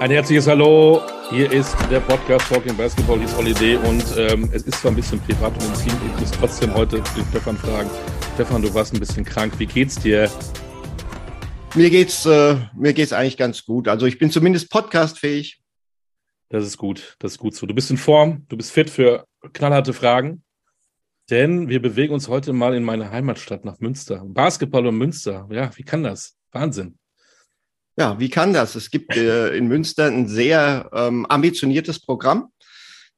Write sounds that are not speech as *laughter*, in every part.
Ein herzliches Hallo. Hier ist der Podcast Talking Basketball, ist Holiday und ähm, es ist zwar ein bisschen privat und intim, ich muss trotzdem heute den Stefan fragen. Stefan, du warst ein bisschen krank. Wie geht's dir? Mir geht's, äh, mir geht's eigentlich ganz gut. Also ich bin zumindest podcastfähig. Das ist gut, das ist gut so. Du bist in Form, du bist fit für knallharte Fragen, denn wir bewegen uns heute mal in meine Heimatstadt nach Münster. Basketball und Münster, ja, wie kann das? Wahnsinn. Ja, wie kann das? Es gibt äh, in Münster ein sehr ähm, ambitioniertes Programm,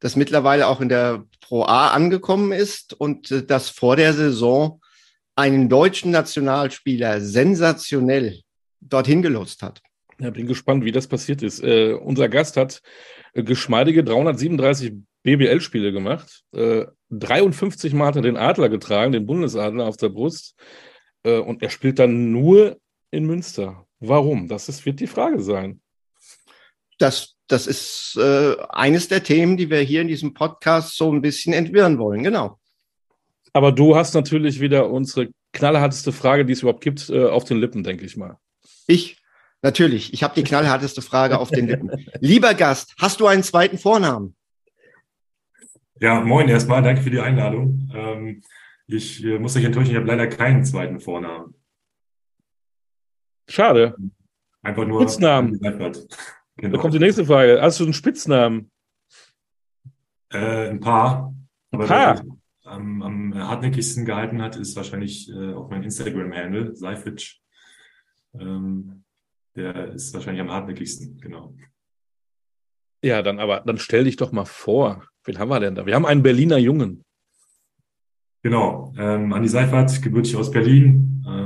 das mittlerweile auch in der Pro A angekommen ist und äh, das vor der Saison einen deutschen Nationalspieler sensationell dorthin gelotst hat. Ja, bin gespannt, wie das passiert ist. Äh, unser Gast hat äh, geschmeidige 337 BBL-Spiele gemacht. Äh, 53 Mal hat er den Adler getragen, den Bundesadler auf der Brust. Äh, und er spielt dann nur in Münster. Warum? Das ist, wird die Frage sein. Das, das ist äh, eines der Themen, die wir hier in diesem Podcast so ein bisschen entwirren wollen, genau. Aber du hast natürlich wieder unsere knallharteste Frage, die es überhaupt gibt, äh, auf den Lippen, denke ich mal. Ich, natürlich. Ich habe die knallharteste Frage auf den Lippen. *laughs* Lieber Gast, hast du einen zweiten Vornamen? Ja, moin erstmal. Danke für die Einladung. Ähm, ich äh, muss euch enttäuschen, ich habe leider keinen zweiten Vornamen. Schade. Einfach nur Spitznamen. Genau. Da kommt die nächste Frage. Hast du einen Spitznamen? Äh, ein paar. Ein paar? Am, am hartnäckigsten gehalten hat, ist wahrscheinlich äh, auch mein Instagram-Handle, Seifitsch. Ähm, der ist wahrscheinlich am hartnäckigsten, genau. Ja, dann aber, dann stell dich doch mal vor. Wen haben wir denn da? Wir haben einen Berliner Jungen. Genau, ähm, Andi Seifert, gebürtig aus Berlin. Ähm,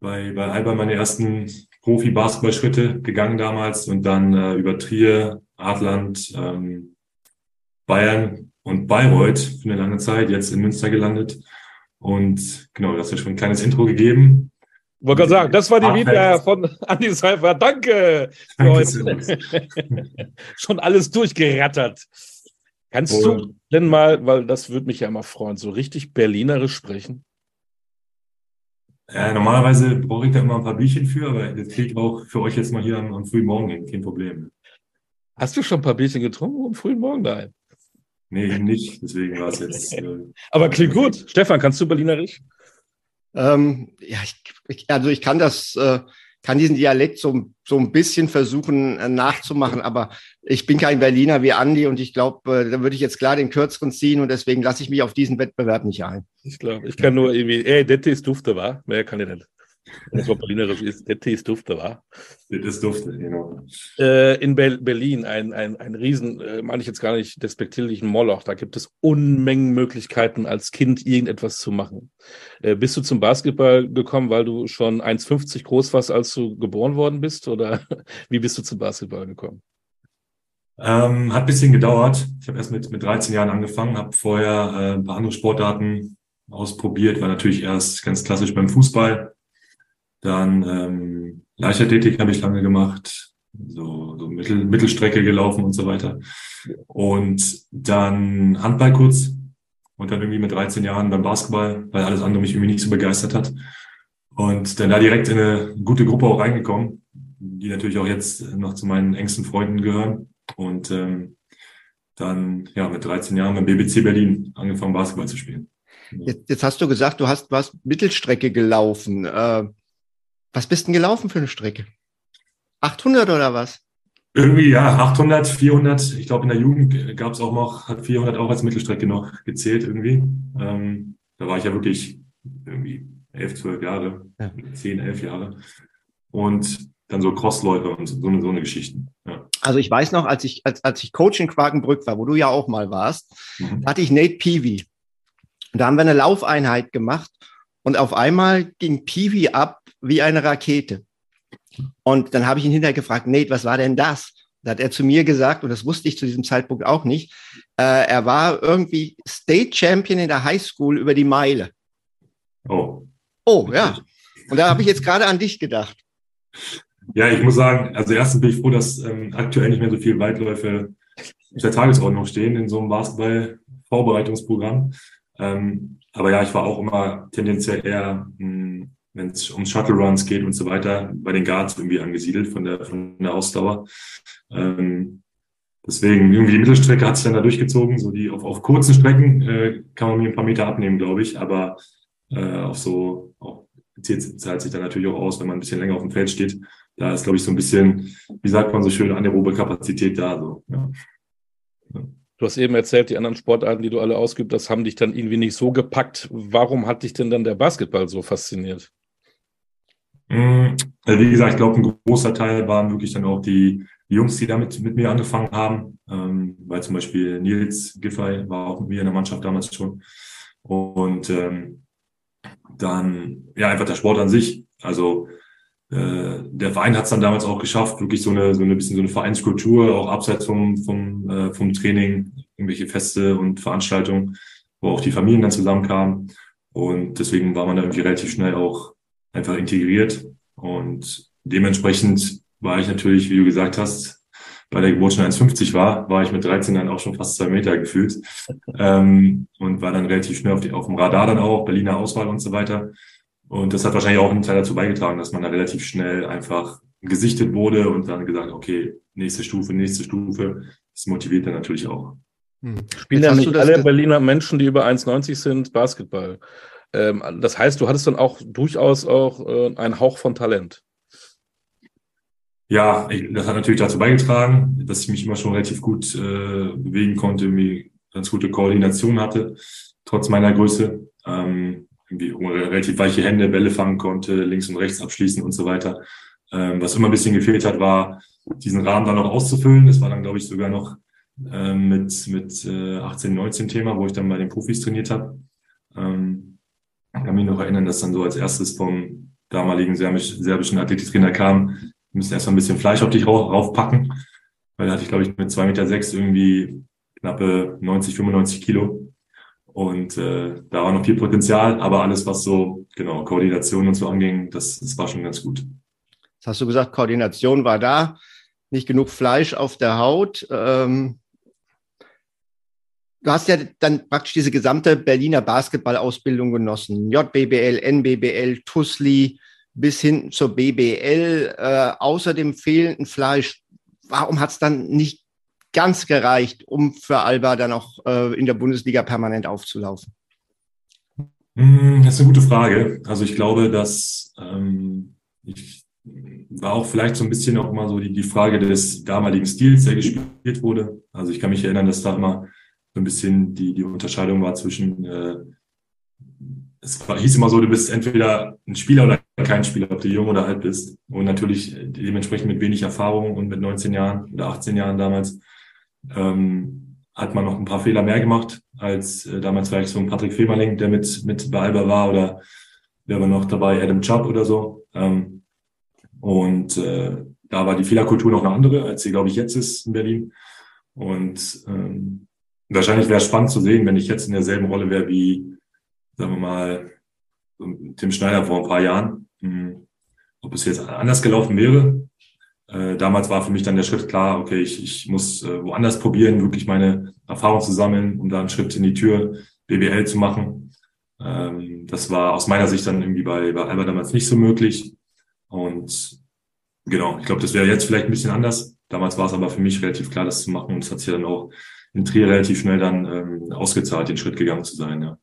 bei, bei Alba meine ersten Profi-Basketball-Schritte gegangen damals und dann äh, über Trier, Adland, ähm, Bayern und Bayreuth für eine lange Zeit, jetzt in Münster gelandet. Und genau, das hat schon ein kleines Intro gegeben. Ich wollte gerade sagen, das war die Vita von Andi Seifert. Danke. Danke *laughs* schon alles durchgerattert. Kannst oh. du denn mal, weil das würde mich ja immer freuen, so richtig berlinerisch sprechen? Ja, normalerweise brauche ich da immer ein paar Büchchen für, aber das kriege ich auch für euch jetzt mal hier am, am frühen Morgen hin, kein Problem. Hast du schon ein paar Bierchen getrunken am frühen Morgen? Nein. Nee, nicht. Deswegen war es jetzt. Äh, *laughs* aber klingt gut. Stefan, kannst du Berlinerisch? Ähm, ja, ich, ich, also ich kann das, äh, kann diesen Dialekt so, so ein bisschen versuchen äh, nachzumachen, aber ich bin kein Berliner wie Andi und ich glaube, äh, da würde ich jetzt klar den kürzeren ziehen und deswegen lasse ich mich auf diesen Wettbewerb nicht ein. Ich glaube, ich kann nur irgendwie, ey, das ist dufte, wa? Mehr kann ich nicht. Das war Berlinerisch ist, das ist dufte, wa? Das ist dufte, genau. Äh, in Be Berlin ein, ein, ein Riesen, äh, meine ich jetzt gar nicht despektierlichen Moloch, da gibt es Unmengen Möglichkeiten, als Kind irgendetwas zu machen. Äh, bist du zum Basketball gekommen, weil du schon 1,50 groß warst, als du geboren worden bist? Oder *laughs* wie bist du zum Basketball gekommen? Ähm, hat ein bisschen gedauert. Ich habe erst mit, mit 13 Jahren angefangen, habe vorher äh, ein paar andere Sportarten ausprobiert, war natürlich erst ganz klassisch beim Fußball. Dann ähm, Leichtathletik habe ich lange gemacht, so, so Mittel, Mittelstrecke gelaufen und so weiter. Und dann Handball kurz und dann irgendwie mit 13 Jahren beim Basketball, weil alles andere mich irgendwie nicht so begeistert hat. Und dann da direkt in eine gute Gruppe auch reingekommen, die natürlich auch jetzt noch zu meinen engsten Freunden gehören. Und ähm, dann ja mit 13 Jahren beim BBC Berlin angefangen, Basketball zu spielen. Jetzt, jetzt hast du gesagt, du hast was Mittelstrecke gelaufen. Äh, was bist denn gelaufen für eine Strecke? 800 oder was? Irgendwie, ja, 800, 400. Ich glaube, in der Jugend gab es auch noch, hat 400 auch als Mittelstrecke noch gezählt irgendwie. Ähm, da war ich ja wirklich irgendwie 11, 12 Jahre, ja. 10, 11 Jahre. Und dann so Crossläufe und so eine, so eine Geschichten. Ja. Also ich weiß noch, als ich, als, als ich Coach in Quakenbrück war, wo du ja auch mal warst, mhm. hatte ich Nate Peavy. Da haben wir eine Laufeinheit gemacht und auf einmal ging Peavy ab wie eine Rakete. Und dann habe ich ihn hinterher gefragt, Nate, was war denn das? Da hat er zu mir gesagt, und das wusste ich zu diesem Zeitpunkt auch nicht, äh, er war irgendwie State Champion in der High School über die Meile. Oh. Oh, ja. Und da habe ich jetzt gerade an dich gedacht. Ja, ich muss sagen, also erstens bin ich froh, dass ähm, aktuell nicht mehr so viele Weitläufe auf der Tagesordnung stehen in so einem Basketball-Vorbereitungsprogramm. Ähm, aber ja, ich war auch immer tendenziell eher ein wenn es um Shuttle Runs geht und so weiter, bei den Guards irgendwie angesiedelt von der, von der Ausdauer. Ähm, deswegen irgendwie die Mittelstrecke hat sich dann da durchgezogen. So die auf, auf kurzen Strecken äh, kann man mir ein paar Meter abnehmen, glaube ich, aber äh, auf so auch zahlt sich dann natürlich auch aus, wenn man ein bisschen länger auf dem Feld steht. Da ist, glaube ich, so ein bisschen, wie sagt man so schön, anaerobe Kapazität da. So, ja. Du hast eben erzählt, die anderen Sportarten, die du alle ausgeübt hast, haben dich dann irgendwie nicht so gepackt. Warum hat dich denn dann der Basketball so fasziniert? Also wie gesagt, ich glaube, ein großer Teil waren wirklich dann auch die, die Jungs, die damit mit mir angefangen haben, ähm, weil zum Beispiel Nils Giffey war auch mit mir in der Mannschaft damals schon. Und ähm, dann ja einfach der Sport an sich. Also äh, der Verein hat es dann damals auch geschafft, wirklich so eine so eine bisschen so eine Vereinskultur, auch abseits vom vom äh, vom Training, irgendwelche Feste und Veranstaltungen, wo auch die Familien dann zusammenkamen. Und deswegen war man da irgendwie relativ schnell auch einfach integriert. Und dementsprechend war ich natürlich, wie du gesagt hast, bei der Geburt schon 1,50 war, war ich mit 13 dann auch schon fast zwei Meter gefühlt. *laughs* Ähm, und war dann relativ schnell auf, die, auf dem Radar dann auch, Berliner Auswahl und so weiter. Und das hat wahrscheinlich auch einen Teil dazu beigetragen, dass man da relativ schnell einfach gesichtet wurde und dann gesagt, okay, nächste Stufe, nächste Stufe. Das motiviert dann natürlich auch. Hm. Spielen ja nicht alle Berliner Menschen, die über 1,90 sind, Basketball. Ähm, das heißt, du hattest dann auch durchaus auch äh, einen Hauch von Talent. Ja, das hat natürlich dazu beigetragen, dass ich mich immer schon relativ gut äh, bewegen konnte, irgendwie ganz gute Koordination hatte, trotz meiner Größe. Ähm, irgendwie relativ weiche Hände, Bälle fangen konnte, links und rechts abschließen und so weiter. Ähm, was immer ein bisschen gefehlt hat, war, diesen Rahmen dann noch auszufüllen. Das war dann, glaube ich, sogar noch ähm, mit, mit äh, 18, 19 Thema, wo ich dann bei den Profis trainiert habe. Ähm, ich kann mich noch erinnern, dass dann so als erstes vom damaligen serbisch, serbischen Athletiktrainer kam, wir müssen erstmal ein bisschen Fleisch auf dich raufpacken. Weil da hatte ich, glaube ich, mit zwei Meter sechs irgendwie knappe 90, 95 Kilo. Und äh, da war noch viel Potenzial, aber alles, was so, genau, Koordination und so anging, das, das war schon ganz gut. Jetzt hast du gesagt, Koordination war da, nicht genug Fleisch auf der Haut. Ähm, du hast ja dann praktisch diese gesamte Berliner Basketballausbildung genossen. JBBL, NBBL, TUSLI bis hin zur BBL. Äh, außer dem fehlenden Fleisch, warum hat es dann nicht ganz gereicht, um für Alba dann auch äh, in der Bundesliga permanent aufzulaufen? Hm, das ist eine gute Frage. Also ich glaube, dass ähm, ich war auch vielleicht so ein bisschen auch mal so die, die Frage des damaligen Stils, der gespielt wurde. Also ich kann mich erinnern, dass da immer so ein bisschen die, die Unterscheidung war zwischen, äh, es war, hieß immer so, du bist entweder ein Spieler oder kein Spieler, ob du jung oder alt bist. Und natürlich dementsprechend mit wenig Erfahrung und mit 19 Jahren oder 18 Jahren damals ähm, hat man noch ein paar Fehler mehr gemacht als äh, damals vielleicht so ein Patrick Femerling, der mit, mit bei Alba war oder wer war noch dabei, Adam Chubb oder so. Ähm, und äh, da war die Fehlerkultur noch eine andere, als sie, glaube ich, jetzt ist in Berlin. Und ähm, wahrscheinlich wäre es spannend zu sehen, wenn ich jetzt in derselben Rolle wäre wie, sagen wir mal, Tim Schneider vor ein paar Jahren. Hm, ob es jetzt anders gelaufen wäre, äh, damals war für mich dann der Schritt klar, okay, ich, ich muss äh, woanders probieren, wirklich meine Erfahrung zu sammeln, um da einen Schritt in die Tür BWL zu machen. Ähm, das war aus meiner Sicht dann irgendwie bei, bei Alba damals nicht so möglich. Und genau, ich glaube, das wäre jetzt vielleicht ein bisschen anders. Damals war es aber für mich relativ klar, das zu machen. Und es hat sich dann auch in Trier relativ schnell dann ähm, ausgezahlt, den Schritt gegangen zu sein, ja.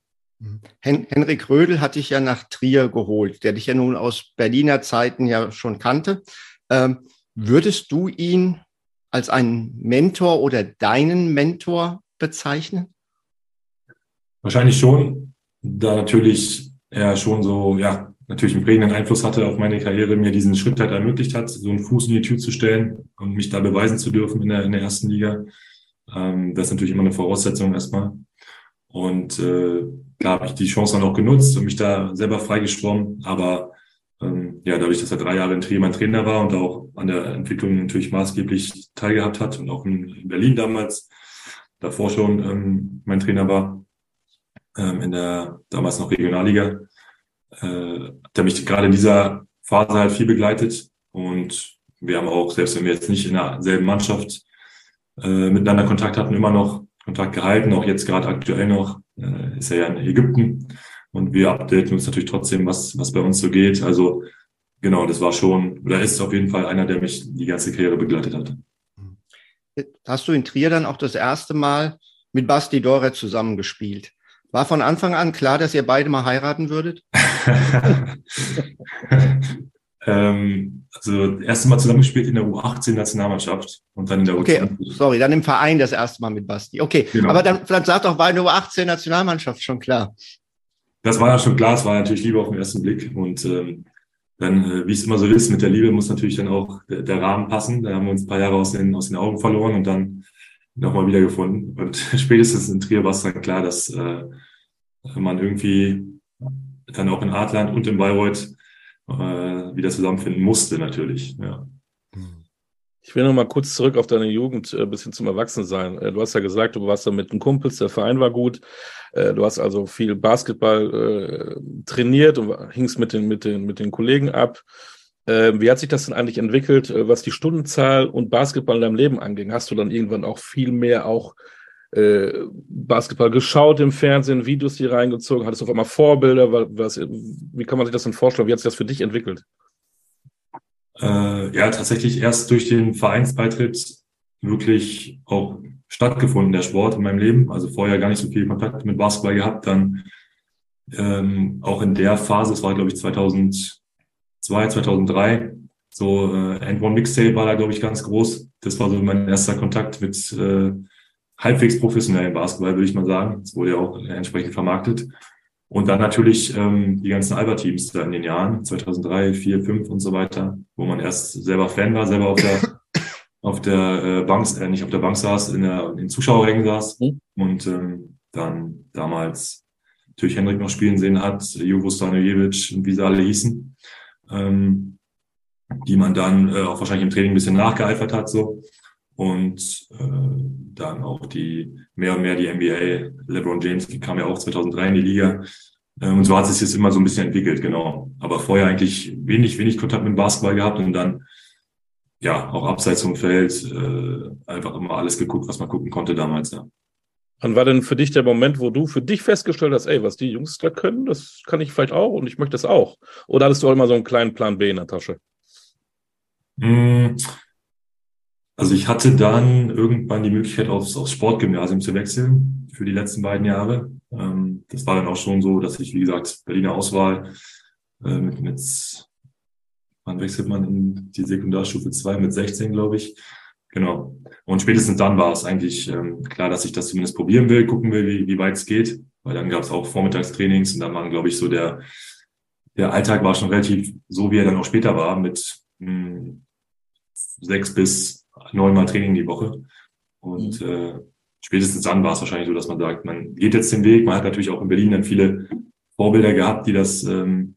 Hen Henrik Rödel hat dich ja nach Trier geholt, der dich ja nun aus Berliner Zeiten ja schon kannte. Ähm, Würdest du ihn als einen Mentor oder deinen Mentor bezeichnen? Wahrscheinlich schon, da natürlich er schon so, ja, natürlich einen prägenden Einfluss hatte auf meine Karriere, mir diesen Schritt halt ermöglicht hat, so einen Fuß in die Tür zu stellen und mich da beweisen zu dürfen in der, in der ersten Liga. Ähm, das ist natürlich immer eine Voraussetzung erstmal. Und äh, klar habe ich die Chance dann auch genutzt und mich da selber freigeschwommen, aber ähm, ja, dadurch, dass er drei Jahre in Trier mein Trainer war und auch an der Entwicklung natürlich maßgeblich teilgehabt hat und auch in Berlin damals, davor schon ähm, mein Trainer war, ähm, in der damals noch Regionalliga, äh, der mich gerade in dieser Phase halt viel begleitet und wir haben auch, selbst wenn wir jetzt nicht in derselben Mannschaft äh, miteinander Kontakt hatten, immer noch Kontakt gehalten, auch jetzt gerade aktuell noch, äh, ist er ja in Ägypten Und wir updaten uns natürlich trotzdem, was, was bei uns so geht. Also genau, das war schon, oder ist auf jeden Fall einer, der mich die ganze Karriere begleitet hat. Hast du in Trier dann auch das erste Mal mit Basti Dore zusammengespielt? War von Anfang an klar, dass ihr beide mal heiraten würdet? *laughs* *laughs* *laughs* ähm, also erste Mal zusammengespielt in der U18-Nationalmannschaft und dann in der U20. Okay, sorry, dann im Verein das erste Mal mit Basti. Okay, genau. aber dann, dann sag doch, war in der U18-Nationalmannschaft schon klar. Das war ja schon klar, es war natürlich Liebe auf den ersten Blick und ähm, dann, äh, wie es immer so ist, mit der Liebe muss natürlich dann auch der, der, Rahmen passen. Da haben wir uns ein paar Jahre aus den, aus den Augen verloren und dann nochmal wieder gefunden. Und *laughs* spätestens in Trier war es dann klar, dass äh, man irgendwie dann auch in Adland und in Bayreuth äh, wieder zusammenfinden musste natürlich. Ja. Ich will noch mal kurz zurück auf deine Jugend äh, bis hin zum Erwachsensein. Äh, du hast ja gesagt, du warst da mit den Kumpels, der Verein war gut. Äh, du hast also viel Basketball äh, trainiert und hingst mit den, mit, den, mit den Kollegen ab. Äh, wie hat sich das denn eigentlich entwickelt, äh, was die Stundenzahl und Basketball in deinem Leben anging? Hast du dann irgendwann auch viel mehr auch äh, Basketball geschaut im Fernsehen, Videos die reingezogen? Hattest du auf einmal Vorbilder? Was, wie kann man sich das denn vorstellen? Wie hat sich das für dich entwickelt? Äh, ja, tatsächlich erst durch den Vereinsbeitritt wirklich auch stattgefunden, der Sport in meinem Leben. Also vorher gar nicht so viel Kontakt mit Basketball gehabt. Dann ähm, auch in der Phase, es war glaube ich 2002, 2003, so äh, End One Mixtape war da glaube ich ganz groß. Das war so mein erster Kontakt mit äh, halbwegs professionellen Basketball, würde ich mal sagen. Es wurde ja auch entsprechend vermarktet. Und dann natürlich ähm, die ganzen Alba-Teams da in den Jahren, 2003, 4, 5 und so weiter, wo man erst selber Fan war, selber auf der, *laughs* auf der äh, Bank, äh, nicht auf der Bank saß, in, der, in den Zuschauerrängen saß mhm. und ähm, dann damals natürlich Hendrik noch spielen sehen hat, Jovo Stanojevic und wie sie alle hießen, ähm, die man dann äh, auch wahrscheinlich im Training ein bisschen nachgeeifert hat so und äh, dann auch die mehr und mehr die NBA. LeBron James kam ja auch 2003 in die Liga. Äh, und so hat sich jetzt immer so ein bisschen entwickelt, genau. Aber vorher eigentlich wenig, wenig Kontakt mit Basketball gehabt und dann ja auch abseits vom Feld äh, einfach immer alles geguckt, was man gucken konnte damals, ja. Wann war denn für dich der Moment, wo du für dich festgestellt hast, ey, was die Jungs da können, das kann ich vielleicht auch und ich möchte das auch? Oder hattest du auch immer so einen kleinen Plan B in der Tasche? Mmh, also ich hatte dann irgendwann die Möglichkeit, aufs, aufs Sportgymnasium zu wechseln für die letzten beiden Jahre. Ähm, das war dann auch schon so, dass ich, wie gesagt, Berliner Auswahl äh, mit, mit wann wechselt man in die Sekundarstufe 2 mit 16, glaube ich. Genau. Und spätestens dann war es eigentlich ähm, klar, dass ich das zumindest probieren will, gucken will, wie, wie weit es geht. Weil dann gab es auch Vormittagstrainings und dann waren, glaube ich, so der, der Alltag war schon relativ so, wie er dann auch später war, mit mh, hm, sechs bis neunmal Training die Woche. Und mhm. äh, spätestens dann war es wahrscheinlich so, dass man sagt, man geht jetzt den Weg. Man hat natürlich auch in Berlin dann viele Vorbilder gehabt, die das ähm,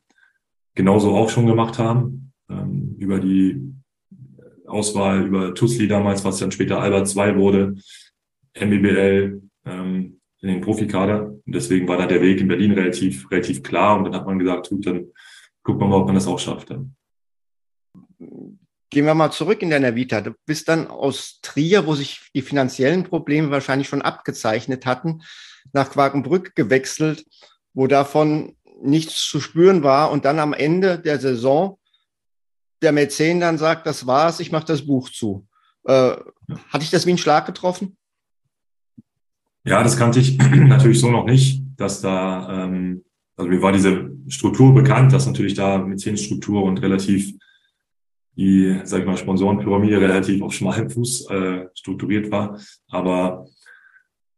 genauso auch schon gemacht haben. Ähm, über die Auswahl, über Tusli damals, was dann später Albert 2 wurde, MBBL ähm, in den Profikader. Und deswegen war da der Weg in Berlin relativ, relativ klar. Und dann hat man gesagt, gut, dann guckt man mal, ob man das auch schafft. Dann. Gehen wir mal zurück in deiner Vita. Du bist dann aus Trier, wo sich die finanziellen Probleme wahrscheinlich schon abgezeichnet hatten, nach Quakenbrück gewechselt, wo davon nichts zu spüren war und dann am Ende der Saison der Mäzen dann sagt, das war's, ich mache das Buch zu. Äh, hatte ich das wie ein Schlag getroffen? Ja, das kannte ich *clears throat* natürlich so noch nicht, dass da, ähm, also mir war diese Struktur bekannt, dass natürlich da Mäzenstruktur und relativ die, sag ich mal, Sponsorenpyramide relativ auf schmalem Fuß äh, strukturiert war. Aber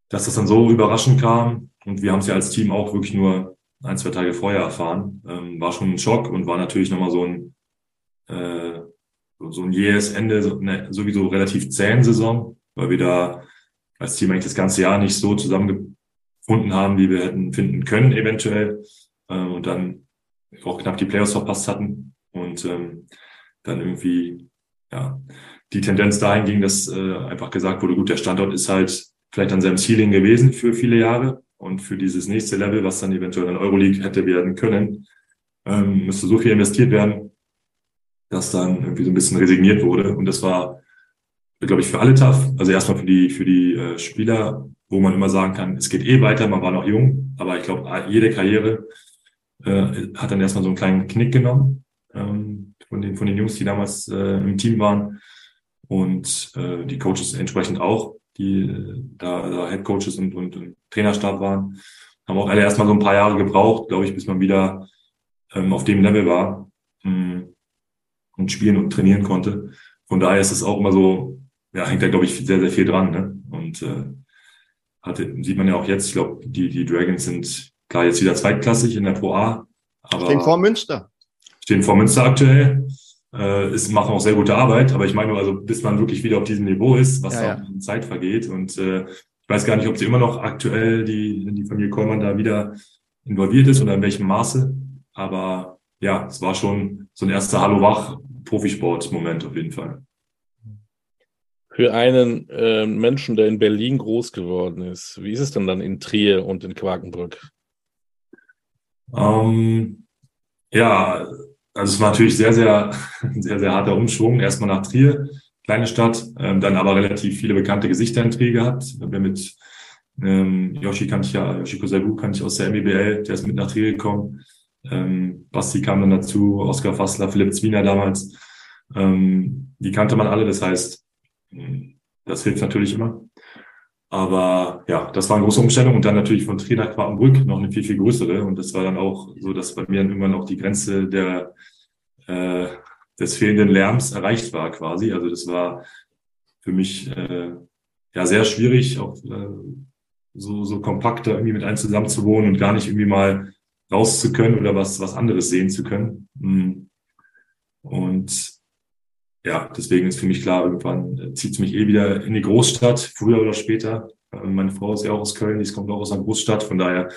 dass das dann so überraschend kam und wir haben es ja als Team auch wirklich nur ein, zwei Tage vorher erfahren, ähm, war schon ein Schock und war natürlich nochmal so ein äh, so ein jähes Ende, so eine sowieso relativ zähen Saison, weil wir da als Team eigentlich das ganze Jahr nicht so zusammengefunden haben, wie wir hätten finden können eventuell äh, und dann auch knapp die Playoffs verpasst hatten und ähm, dann irgendwie ja die Tendenz dahin ging, dass äh, einfach gesagt wurde, gut, der Standort ist halt vielleicht an seinem Ceiling gewesen für viele Jahre und für dieses nächste Level, was dann eventuell in Euroleague hätte werden können, ähm, müsste so viel investiert werden, dass dann irgendwie so ein bisschen resigniert wurde. Und das war glaube ich, für alle tough. Also erstmal für die, für die äh, Spieler, wo man immer sagen kann, es geht eh weiter, man war noch jung, aber ich glaube, jede Karriere äh, hat dann erstmal so einen kleinen Knick genommen ähm, von, den, von den Jungs, die damals äh, im Team waren und äh, die Coaches entsprechend auch, die äh, da, da Head Coaches und, und, und Trainerstab waren, haben auch alle erstmal so ein paar Jahre gebraucht, glaube ich, bis man wieder ähm, auf dem Level war mh, hm, und spielen und trainieren konnte. Von daher ist es auch immer so, ja, hängt da, glaube ich, sehr, sehr viel dran. Ne? Und äh, hatte, sieht man ja auch jetzt, ich glaube, die, die Dragons sind klar jetzt wieder zweitklassig in der Pro A. Aber stehen vor Münster. Stehen vor Münster aktuell. Äh, ist, machen auch sehr gute Arbeit, aber ich meine nur, also bis man wirklich wieder auf diesem Niveau ist, was ja, da ja. Zeit vergeht. Und äh, ich weiß gar nicht, ob sie immer noch aktuell die, die Familie Kollmann da wieder involviert ist oder in welchem Maße. Aber ja, es war schon so ein erster Hallo-Wach-Profisport-Moment auf jeden Fall für einen äh, Menschen, der in Berlin groß geworden ist, wie ist es denn dann in Trier und in Quakenbrück? Ähm, ja, also es war natürlich sehr, sehr, *laughs* sehr, sehr harter Umschwung. Erstmal nach Trier, kleine Stadt, ähm, dann aber relativ viele bekannte Gesichter in Trier gehabt. Wir mit ähm, Yoshi kannte ich ja, Yoshiko Sagu kannte ich aus der MBL, der ist mit nach Trier gekommen. Ähm, Basti kam dann dazu, Oskar Fassler, Philipp Zwiener damals. Ähm, die kannte man alle, das heißt, das hilft natürlich immer. Aber ja, das war eine große Umstellung und dann natürlich von Trier nach Quakenbrück noch eine viel, viel größere. Und das war dann auch so, dass bei mir dann irgendwann auch die Grenze der, äh, des fehlenden Lärms erreicht war quasi. Also das war für mich äh, ja sehr schwierig, auch äh, so, so kompakt da irgendwie mit einem zusammen zu wohnen und gar nicht irgendwie mal raus zu können oder was, was anderes sehen zu können. Hm. Und ja, deswegen ist für mich klar, irgendwann äh, zieht es mich eh wieder in die Großstadt, früher oder später. Äh, meine Frau ist ja auch aus Köln, die kommt auch aus einer Großstadt, von daher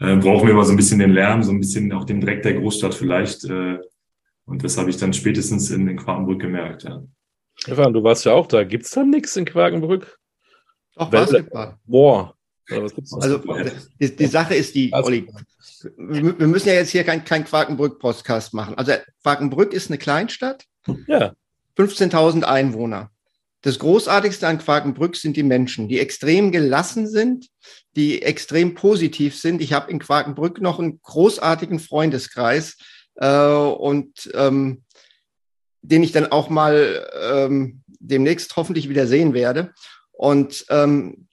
äh, brauchen wir immer so ein bisschen den Lärm, so ein bisschen auch den Dreck der Großstadt vielleicht. Äh, und das habe ich dann spätestens in, in Quakenbrück gemerkt. Ja. Stefan, du warst ja auch da. Gibt's da nichts in Quakenbrück? Doch, Basketball. Boah. Also die, die, Sache ist die, Olli, wir müssen ja jetzt hier kein, kein Quakenbrück-Podcast machen. Also Quakenbrück ist eine Kleinstadt. Ja. 15.000 Einwohner. Das Großartigste an Quakenbrück sind die Menschen, die extrem gelassen sind, die extrem positiv sind. Ich habe in Quakenbrück noch einen großartigen Freundeskreis äh, und ähm, den ich dann auch mal ähm, demnächst hoffentlich wieder sehen werde. Und ähm,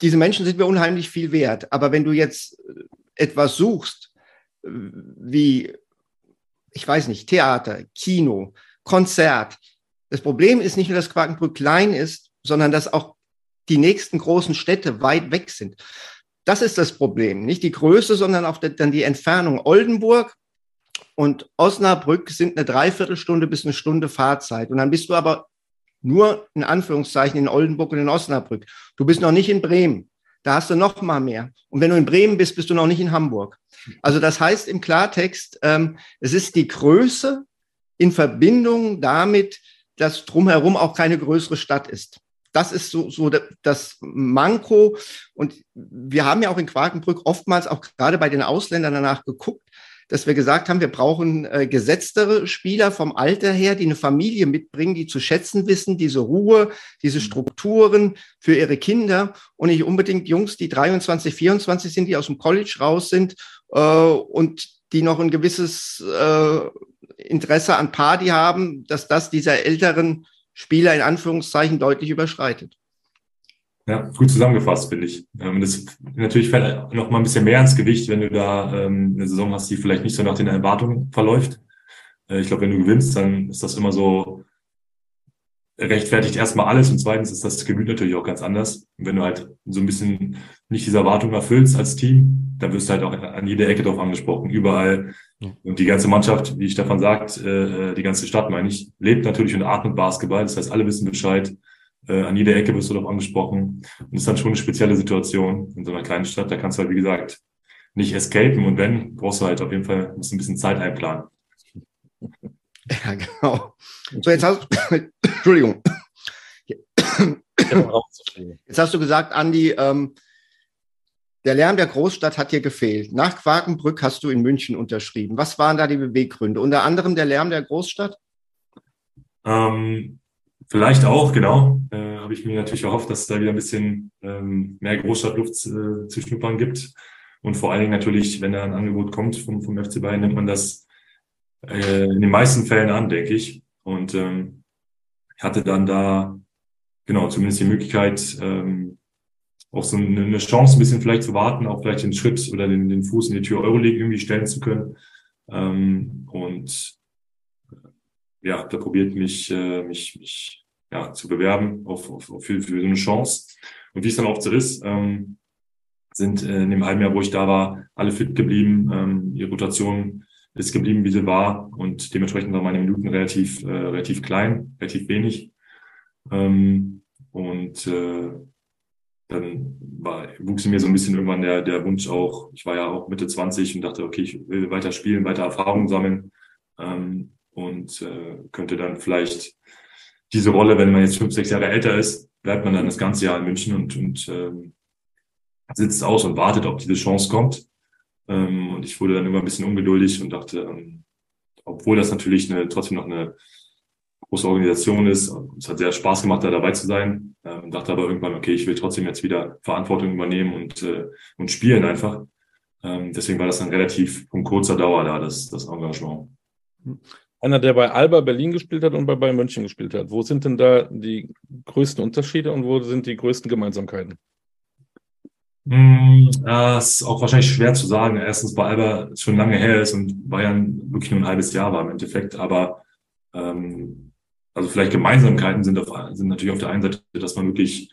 diese Menschen sind mir unheimlich viel wert. Aber wenn du jetzt etwas suchst, wie, ich weiß nicht, Theater, Kino, Konzert. Das Problem ist nicht nur, dass Quakenbrück klein ist, sondern dass auch die nächsten großen Städte weit weg sind. Das ist das Problem. Nicht die Größe, sondern auch dann die Entfernung. Oldenburg und Osnabrück sind eine Dreiviertelstunde bis eine Stunde Fahrzeit. Und dann bist du aber nur in Anführungszeichen in Oldenburg und in Osnabrück. Du bist noch nicht in Bremen. Da hast du noch mal mehr. Und wenn du in Bremen bist, bist du noch nicht in Hamburg. Also das heißt im Klartext, ähm, es ist die Größe in Verbindung damit, dass drumherum auch keine größere Stadt ist. Das ist so, so das Manko. Und wir haben ja auch in Quakenbrück oftmals auch gerade bei den Ausländern danach geguckt, dass wir gesagt haben, wir brauchen äh, gesetztere Spieler vom Alter her, die eine Familie mitbringen, die zu schätzen wissen, diese Ruhe, diese mhm. Strukturen für ihre Kinder und nicht unbedingt Jungs, die 23, 24 sind, die aus dem College raus sind äh, und die noch ein gewisses äh, Interesse an Party haben, dass das dieser älteren Spieler in Anführungszeichen deutlich überschreitet. Ja, gut zusammengefasst, finde ich. Ähm, das natürlich fällt noch mal ein bisschen mehr ins Gewicht, wenn du da ähm, eine Saison hast, die vielleicht nicht so nach den Erwartungen verläuft. Äh, ich glaube, wenn du gewinnst, dann ist das immer so rechtfertigt erstmal alles und zweitens ist das Gemüt natürlich auch ganz anders. Und wenn du halt so ein bisschen nicht diese Erwartungen erfüllst als Team, dann wirst du halt auch an jeder Ecke drauf angesprochen, überall. Ja. Und die ganze Mannschaft, wie Stefan sagt, äh, die ganze Stadt, meine ich, lebt natürlich und atmet Basketball. Das heißt, alle wissen Bescheid. Äh, an jeder Ecke wirst du drauf angesprochen. Und das ist dann schon eine spezielle Situation in so einer kleinen Stadt. Da kannst du halt, wie gesagt, nicht escapen. Und wenn, brauchst du halt auf jeden Fall musst ein bisschen Zeit einplanen. Ja, genau. So, jetzt hast du, *coughs* Entschuldigung. Jetzt hast du gesagt, Andi, ähm, der Lärm der Großstadt hat dir gefehlt. Nach Quakenbrück hast du in München unterschrieben. Was waren da die Beweggründe? Unter anderem der Lärm der Großstadt? Ähm, Vielleicht auch, genau. Äh, Habe ich mir natürlich erhofft, dass es da wieder ein bisschen ähm, mehr Großstadtluft äh, zu schnuppern gibt. Und vor allen Dingen natürlich, wenn da ein Angebot kommt vom, vom FC Bayern, nimmt man das äh, in den meisten Fällen an, denke ich. Und ähm, hatte dann da genau zumindest die Möglichkeit, ähm, auch so eine, Chance ein bisschen vielleicht zu warten, auch vielleicht den Schritt oder den, den Fuß in die Tür Euroleague irgendwie stellen zu können. Ähm, und ja, da probiert mich, äh, mich, mich ja, zu bewerben auf, auf, auf für, für so eine Chance. Und wie es dann auch so ist, ähm, sind äh, in dem halben Jahr, wo ich da war, alle fit geblieben. Ähm, die Rotation ist geblieben, wie sie war. Und dementsprechend waren meine Minuten relativ, äh, relativ klein, relativ wenig. Ähm, und äh, dann war, wuchs mir so ein bisschen irgendwann der, der Wunsch auch, ich war ja auch Mitte 20 und dachte, okay, ich will weiter spielen, weiter Erfahrungen sammeln ähm, und äh, könnte dann vielleicht diese Rolle, wenn man jetzt fünf, sechs Jahre älter ist, bleibt man dann das ganze Jahr in München und, und ähm, sitzt aus und wartet, ob diese Chance kommt. Ähm, und ich wurde dann immer ein bisschen ungeduldig und dachte, ähm, obwohl das natürlich eine, trotzdem noch eine große Organisation ist. Es hat sehr Spaß gemacht, da dabei zu sein. Ähm, dachte aber irgendwann, okay, ich will trotzdem jetzt wieder Verantwortung übernehmen und, äh, und spielen einfach. Ähm, deswegen war das dann relativ von kurzer Dauer da, das, das Engagement. Einer, der bei Alba Berlin gespielt hat und bei Bayern München gespielt hat. Wo sind denn da die größten Unterschiede und wo sind die größten Gemeinsamkeiten? Mm, das ist auch wahrscheinlich schwer zu sagen. Erstens, bei Alba schon lange her ist und Bayern wirklich nur ein halbes Jahr war im Endeffekt. Aber ähm, also vielleicht Gemeinsamkeiten sind, auf, sind natürlich auf der einen Seite, dass man wirklich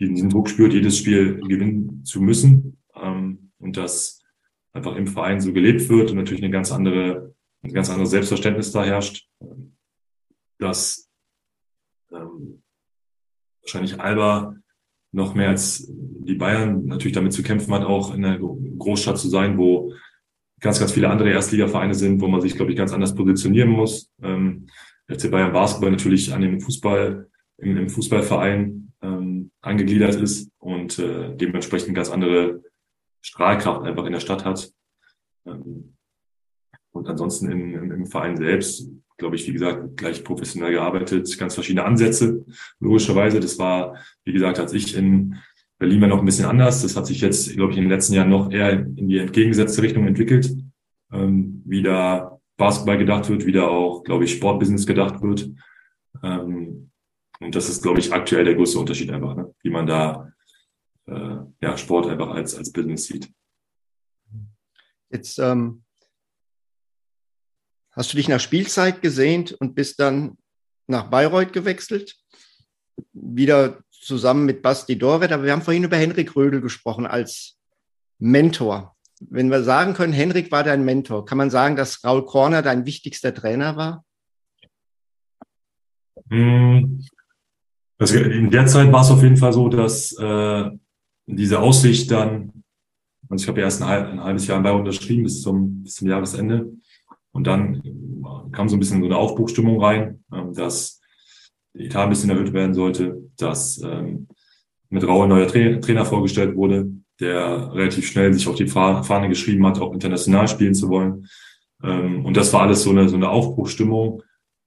diesen Druck spürt, jedes Spiel gewinnen zu müssen ähm, und dass einfach im Verein so gelebt wird und natürlich eine ganz andere, ein ganz anderes Selbstverständnis da herrscht, dass ähm, wahrscheinlich Alba noch mehr als die Bayern natürlich damit zu kämpfen hat, auch in einer Großstadt zu sein, wo ganz, ganz viele andere Erstligavereine sind, wo man sich, glaube ich, ganz anders positionieren muss. Ähm, FC Bayern Basketball natürlich an den Fußball, im, im Fußballverein ähm, angegliedert ist und äh, dementsprechend ganz andere Strahlkraft einfach in der Stadt hat. Ähm, und ansonsten im, im, im Verein selbst, glaube ich, wie gesagt, gleich professionell gearbeitet, ganz verschiedene Ansätze, logischerweise. Das war, wie gesagt, als ich in Berlin war noch ein bisschen anders. Das hat sich jetzt, glaube ich, in den letzten Jahren noch eher in die entgegengesetzte Richtung entwickelt. Ähm, wie da Basketball gedacht wird, wie da auch, glaube ich, Sportbusiness gedacht wird. Ähm, und das ist, glaube ich, aktuell der größte Unterschied einfach, ne? wie man da äh, ja, Sport einfach als, als Business sieht. Jetzt ähm, hast du dich nach Spielzeit gesehnt und bist dann nach Bayreuth gewechselt. Wieder zusammen mit Basti Dorwet, aber wir haben vorhin über Henrik Rödel gesprochen als Mentor wenn wir sagen können, Henrik war dein Mentor, kann man sagen, dass Raul Korner dein wichtigster Trainer war? Hm. Also in der Zeit war es auf jeden Fall so, dass äh, diese Aussicht dann, also ich habe ja erst ein, ein, halbes Jahr bei unterschrieben bis zum, bis zum Jahresende. Und dann kam so ein bisschen so eine Aufbruchstimmung rein, äh, dass der Etat ein bisschen erhöht werden sollte, dass ähm, mit Raul ein neuer Tra Trainer vorgestellt wurde, der relativ schnell sich auf die Fahne geschrieben hat, auch international spielen zu wollen. Ähm, und das war alles so eine, so eine Aufbruchstimmung,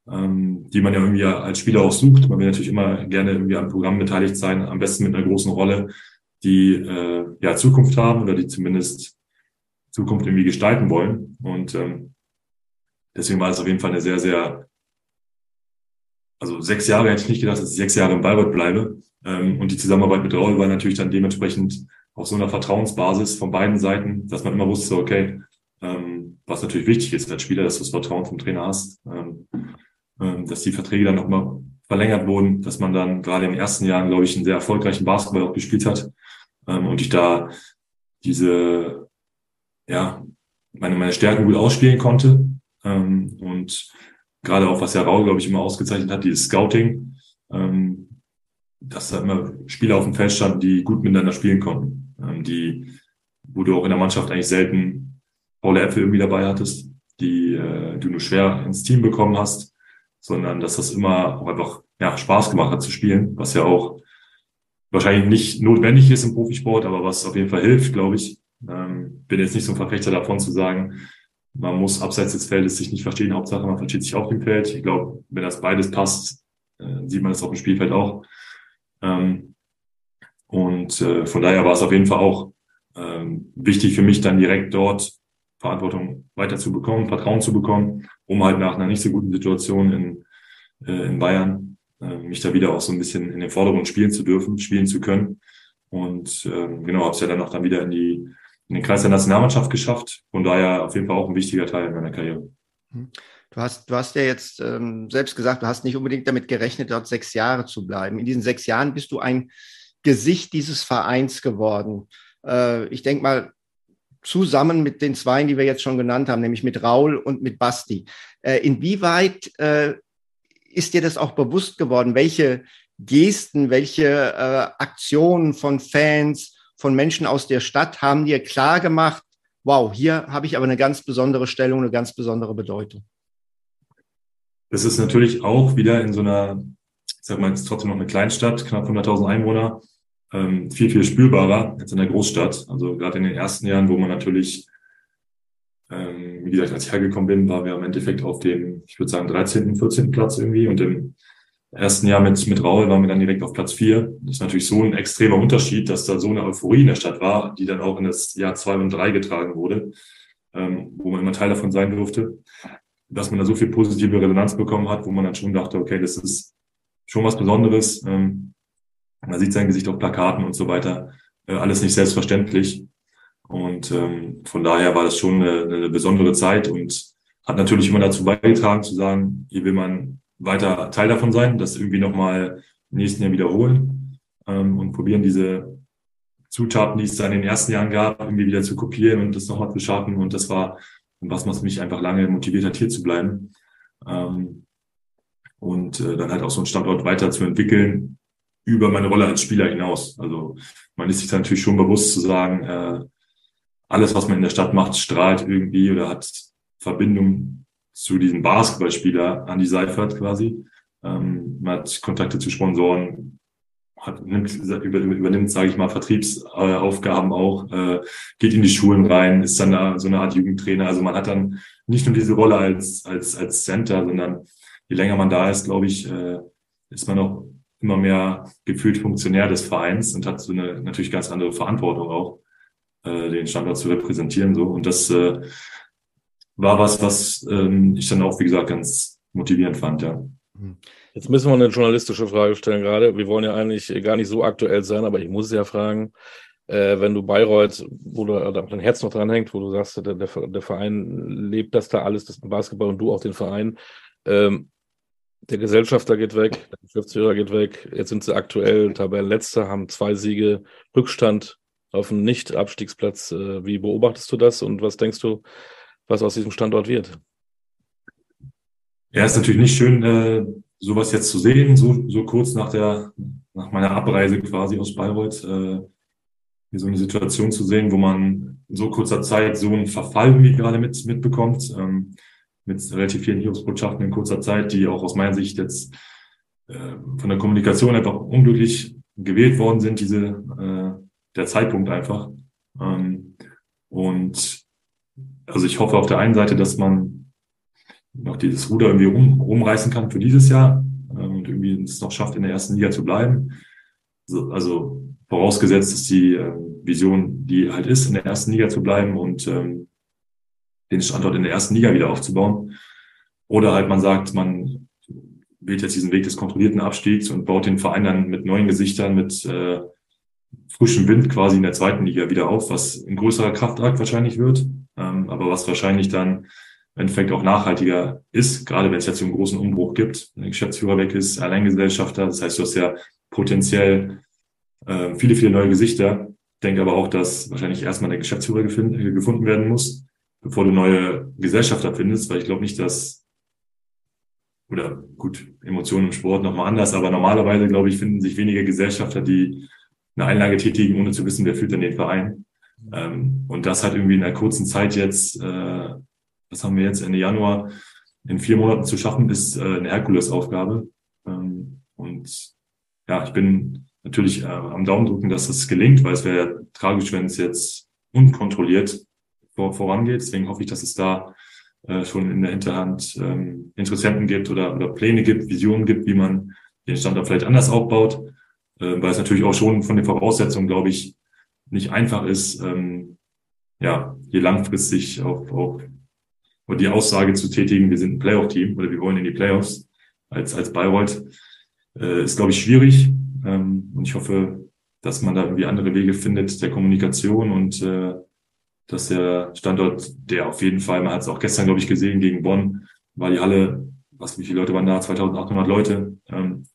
ähm, die man ja irgendwie als Spieler auch sucht. Man will natürlich immer gerne irgendwie am Programm beteiligt sein, am besten mit einer großen Rolle, die äh, ja Zukunft haben oder die zumindest Zukunft irgendwie gestalten wollen. Und ähm, deswegen war es auf jeden Fall eine sehr, sehr, also sechs Jahre hätte ich nicht gedacht, dass ich sechs Jahre im Bayreuth bleibe. Ähm, und die Zusammenarbeit mit Raul war natürlich dann dementsprechend auf so einer Vertrauensbasis von beiden Seiten, dass man immer wusste, okay, ähm, was natürlich wichtig ist als Spieler, dass du das Vertrauen vom Trainer hast, ähm, dass die Verträge dann nochmal verlängert wurden, dass man dann gerade in den ersten Jahren, glaube ich, einen sehr erfolgreichen Basketball auch gespielt hat und ich da diese, ja, meine, meine Stärken gut ausspielen konnte ähm, und gerade auch, was ja Raul, glaube ich, immer ausgezeichnet hat, dieses Scouting, ähm, dass da immer Spieler auf dem Feld standen, die gut miteinander spielen konnten. Ähm, die, wo du auch in der Mannschaft eigentlich selten faule Äpfel irgendwie dabei hattest, die äh, du nur schwer ins Team bekommen hast, sondern dass das immer auch einfach ja, Spaß gemacht hat zu spielen, was ja auch wahrscheinlich nicht notwendig ist im Profisport, aber was auf jeden Fall hilft, glaube ich. Ähm, bin jetzt nicht so ein Verfechter davon zu sagen, man muss abseits des Feldes sich nicht verstehen, Hauptsache man versteht sich auf dem Feld. Ich glaube, wenn das beides passt, äh, sieht man das auf dem Spielfeld auch. Ähm, und äh, von daher war es auf jeden Fall auch ähm, wichtig für mich, dann direkt dort Verantwortung weiter zu bekommen, Vertrauen zu bekommen, um halt nach einer nicht so guten Situation in, äh, in Bayern mich da wieder auch so ein bisschen in den Vordergrund spielen zu dürfen, spielen zu können. Und ähm, genau, habe es ja dann auch dann wieder in die in den Kreis der Nationalmannschaft geschafft. Von daher auf jeden Fall auch ein wichtiger Teil meiner Karriere. Hm. Du hast, du hast ja jetzt ähm, selbst gesagt, du hast nicht unbedingt damit gerechnet, dort sechs Jahre zu bleiben. In diesen sechs Jahren bist du ein Gesicht dieses Vereins geworden. Äh, ich denke mal, zusammen mit den zwei, die wir jetzt schon genannt haben, nämlich mit Raul und mit Basti. Äh, inwieweit äh, ist dir das auch bewusst geworden, welche Gesten, welche äh, Aktionen von Fans, von Menschen aus der Stadt haben dir klar gemacht, wow, hier habe ich aber eine ganz besondere Stellung, eine ganz besondere Bedeutung? Das ist natürlich auch wieder in so einer, ich sag mal, jetzt trotzdem noch eine Kleinstadt, knapp 100.000 Einwohner, ähm, viel, viel spürbarer als in der Großstadt. Also gerade in den ersten Jahren, wo man natürlich, ähm, wie gesagt, als ich hergekommen bin, waren wir im Endeffekt auf dem, ich würde sagen, 13., 14. Platz irgendwie und im ersten Jahr mit, mit Raul waren wir dann direkt auf Platz vier. Das ist natürlich so ein extremer Unterschied, dass da so eine Euphorie in der Stadt war, die dann auch in das Jahr zwei und drei getragen wurde, ähm, wo man immer Teil davon sein durfte, dass man da so viel positive Resonanz bekommen hat, wo man dann schon dachte, okay, das ist schon was Besonderes. Ähm, man sieht sein Gesicht auf Plakaten und so weiter. Äh, alles nicht selbstverständlich. Und ähm, von daher war das schon eine, eine besondere Zeit und hat natürlich immer dazu beigetragen zu sagen, hier will man weiter Teil davon sein, das irgendwie nochmal im nächsten Jahr wiederholen ähm, und probieren diese Zutaten, die es da in den ersten Jahren gab, irgendwie wieder zu kopieren und das nochmal zu schaffen. Und das war was, was mich einfach lange motiviert hat, hier zu bleiben. Ähm, und äh, dann halt auch so einen Standort weiterzuentwickeln über meine Rolle als Spieler hinaus. Also man ist sich da natürlich schon bewusst zu sagen, äh, alles, was man in der Stadt macht, strahlt irgendwie oder hat Verbindung zu diesem Basketballspieler Andy Seifert quasi. Ähm, man hat Kontakte zu Sponsoren, hat, nimmt, über, übernimmt, sage ich mal, Vertriebsaufgaben auch, äh, geht in die Schulen rein, ist dann da so eine Art Jugendtrainer. Also man hat dann nicht nur diese Rolle als, als, als Center, sondern je länger man da ist, glaube ich, äh, ist man auch immer mehr gefühlt Funktionär des Vereins und hat so eine natürlich ganz andere Verantwortung auch, äh, den Standort zu repräsentieren. So. Und das äh, war was, was ähm, ich dann auch, wie gesagt, ganz motivierend fand, ja. Jetzt müssen wir eine journalistische Frage stellen gerade. Wir wollen ja eigentlich gar nicht so aktuell sein, aber ich muss ja fragen, äh, wenn du Bayreuth, wo du äh, dein Herz noch dran hängt, wo du sagst, der, der, der Verein lebt das da alles, das Basketball und du auch den Verein. Ähm, der Gesellschafter geht weg, der Geschäftsführer geht weg. Jetzt sind sie aktuell Tabellenletzter, haben zwei Siege Rückstand auf einen Nicht-Abstiegsplatz. Äh, wie beobachtest du das und was denkst du, was aus diesem Standort wird? Ja, ist natürlich nicht schön, äh, sowas jetzt zu sehen, so, so kurz nach der, nach meiner Abreise quasi aus Bayreuth, äh, so eine Situation zu sehen, wo man in so kurzer Zeit so einen Verfall wie gerade mit, mitbekommt. Ähm, mit relativ vielen Hilfsbotschaften in kurzer Zeit, die auch aus meiner Sicht jetzt äh, von der Kommunikation einfach unglücklich gewählt worden sind, diese äh, der Zeitpunkt einfach. Ähm, und also ich hoffe auf der einen Seite, dass man noch dieses Ruder irgendwie um, rumreißen kann für dieses Jahr äh, und irgendwie es noch schafft, in der ersten Liga zu bleiben. Also, vorausgesetzt, dass die äh, Vision, die halt ist, in der ersten Liga zu bleiben und ähm, den Standort in der ersten Liga wieder aufzubauen. Oder halt man sagt, man wählt jetzt diesen Weg des kontrollierten Abstiegs und baut den Verein dann mit neuen Gesichtern, mit äh, frischem Wind quasi in der zweiten Liga wieder auf, was ein größerer Kraftakt wahrscheinlich wird, ähm, aber was wahrscheinlich dann im Endeffekt auch nachhaltiger ist, gerade wenn es jetzt so einen großen Umbruch gibt, wenn der Geschäftsführer weg ist, Alleingesellschafter, das heißt, du hast ja potenziell äh, viele, viele neue Gesichter. Ich denke aber auch, dass wahrscheinlich erstmal der Geschäftsführer gefunden werden muss bevor du neue Gesellschafter findest, weil ich glaube nicht, dass, oder gut, Emotionen im Sport nochmal anders, aber normalerweise, glaube ich, finden sich weniger Gesellschafter, die eine Einlage tätigen, ohne zu wissen, wer führt denn den Verein. Ähm, und das hat irgendwie in einer kurzen Zeit jetzt, äh, was haben wir jetzt Ende Januar, in vier Monaten zu schaffen, ist äh, eine Herkulesaufgabe. Ähm, und ja, ich bin natürlich äh, am Daumen drücken, dass das gelingt, weil es wäre ja tragisch, wenn es jetzt unkontrolliert vor, vorangeht. Deswegen hoffe ich, dass es da äh, schon in der Hinterhand ähm, Interessenten gibt oder, oder Pläne gibt, Visionen gibt, wie man den Standort vielleicht anders aufbaut, äh, weil es natürlich auch schon von den Voraussetzungen, glaube ich, nicht einfach ist, ähm, ja, hier langfristig auf, auf und die Aussage zu tätigen, wir sind ein Playoff-Team oder wir wollen in die Playoffs als, als Bayreuth, äh, ist, glaube ich, schwierig. Ähm, und ich hoffe, dass man da irgendwie andere Wege findet der Kommunikation und äh, dass der Standort, der auf jeden Fall, man hat es auch gestern, glaube ich, gesehen, gegen Bonn, war die Halle, was, wie viele Leute waren da? 2800 Leute, ähm,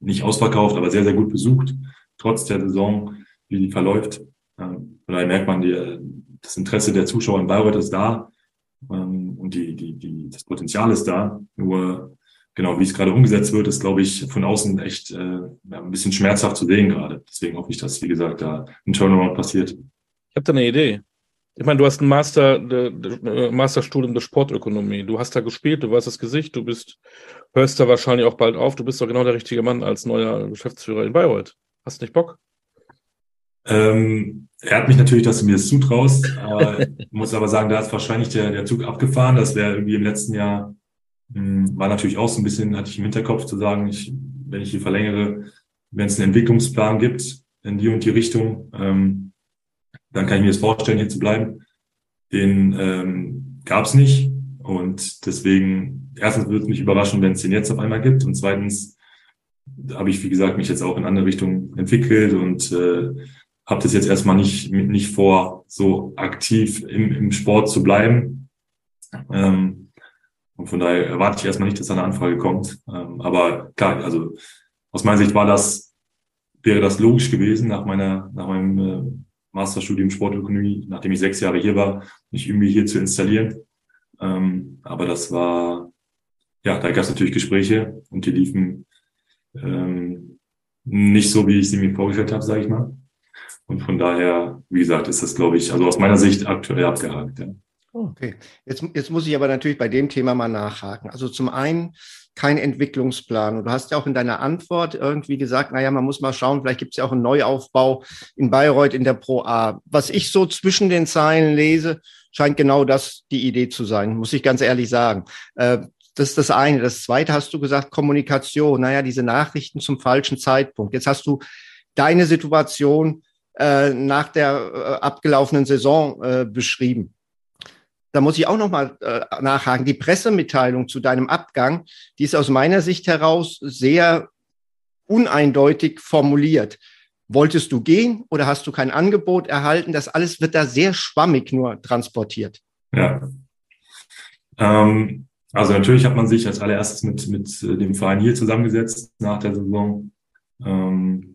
nicht ausverkauft, aber sehr, sehr gut besucht, trotz der Saison, wie die verläuft. Ähm, von daher merkt man, die, das Interesse der Zuschauer in Bayreuth ist da ähm, und die, die, die, das Potenzial ist da. Nur genau, wie es gerade umgesetzt wird, ist, glaube ich, von außen echt äh, ein bisschen schmerzhaft zu sehen gerade. Deswegen hoffe ich, dass, wie gesagt, da ein Turnaround passiert. Ich habe da eine Idee. Ich meine, du hast ein Master, de, Masterstudium der Sportökonomie. Du hast da gespielt, du weißt das Gesicht, du bist, hörst da wahrscheinlich auch bald auf. Du bist doch genau der richtige Mann als neuer Geschäftsführer in Bayreuth. Hast nicht Bock? Ähm, er hat mich natürlich, dass du mir das zutraust, aber muss aber sagen, da ist wahrscheinlich der, der Zug abgefahren. Das wäre irgendwie im letzten Jahr, mh, hm, war natürlich auch so ein bisschen, hatte ich im Hinterkopf zu sagen, ich, wenn ich hier verlängere, wenn es einen Entwicklungsplan gibt in die und die Richtung, ähm, dann kann ich mir das vorstellen, hier zu bleiben. Den ähm, gab es nicht. Und deswegen, erstens würde es mich überraschen, wenn es den jetzt auf einmal gibt. Und zweitens habe ich, wie gesagt, mich jetzt auch in andere Richtungen entwickelt und äh, habe das jetzt erstmal nicht, nicht vor, so aktiv im, im Sport zu bleiben. Ähm, und von daher erwarte ich erstmal nicht, dass da eine Anfrage kommt. Ähm, aber klar, also aus meiner Sicht war das, wäre das logisch gewesen nach meiner, nach meinem äh, Masterstudium Sportökonomie, nachdem ich sechs Jahre hier war, mich irgendwie hier zu installieren. Ähm, aber das war, ja, da gab es natürlich Gespräche und die liefen ähm, nicht so, wie ich sie mir vorgestellt habe, sage ich mal. Und von daher, wie gesagt, ist das, glaube ich, also aus meiner Sicht aktuell abgehakt. Ja. Okay, jetzt, jetzt muss ich aber natürlich bei dem Thema mal nachhaken. Also zum einen kein Entwicklungsplan. Und du hast ja auch in deiner Antwort irgendwie gesagt, naja, man muss mal schauen, vielleicht gibt es ja auch einen Neuaufbau in Bayreuth in der Pro A. Was ich so zwischen den Zeilen lese, scheint genau das die Idee zu sein, muss ich ganz ehrlich sagen. Äh, das ist das eine. Das zweite hast du gesagt, Kommunikation. Naja, diese Nachrichten zum falschen Zeitpunkt. Jetzt hast du deine Situation äh, nach der äh, abgelaufenen Saison äh, beschrieben da muss ich auch noch mal äh, nachhaken. Die Pressemitteilung zu deinem Abgang, die ist aus meiner Sicht heraus sehr uneindeutig formuliert. Wolltest du gehen oder hast du kein Angebot erhalten? Das alles wird da sehr schwammig nur transportiert. Ja. Ähm, also natürlich hat man sich als allererstes mit, mit äh, dem Verein hier zusammengesetzt nach der Saison, ähm,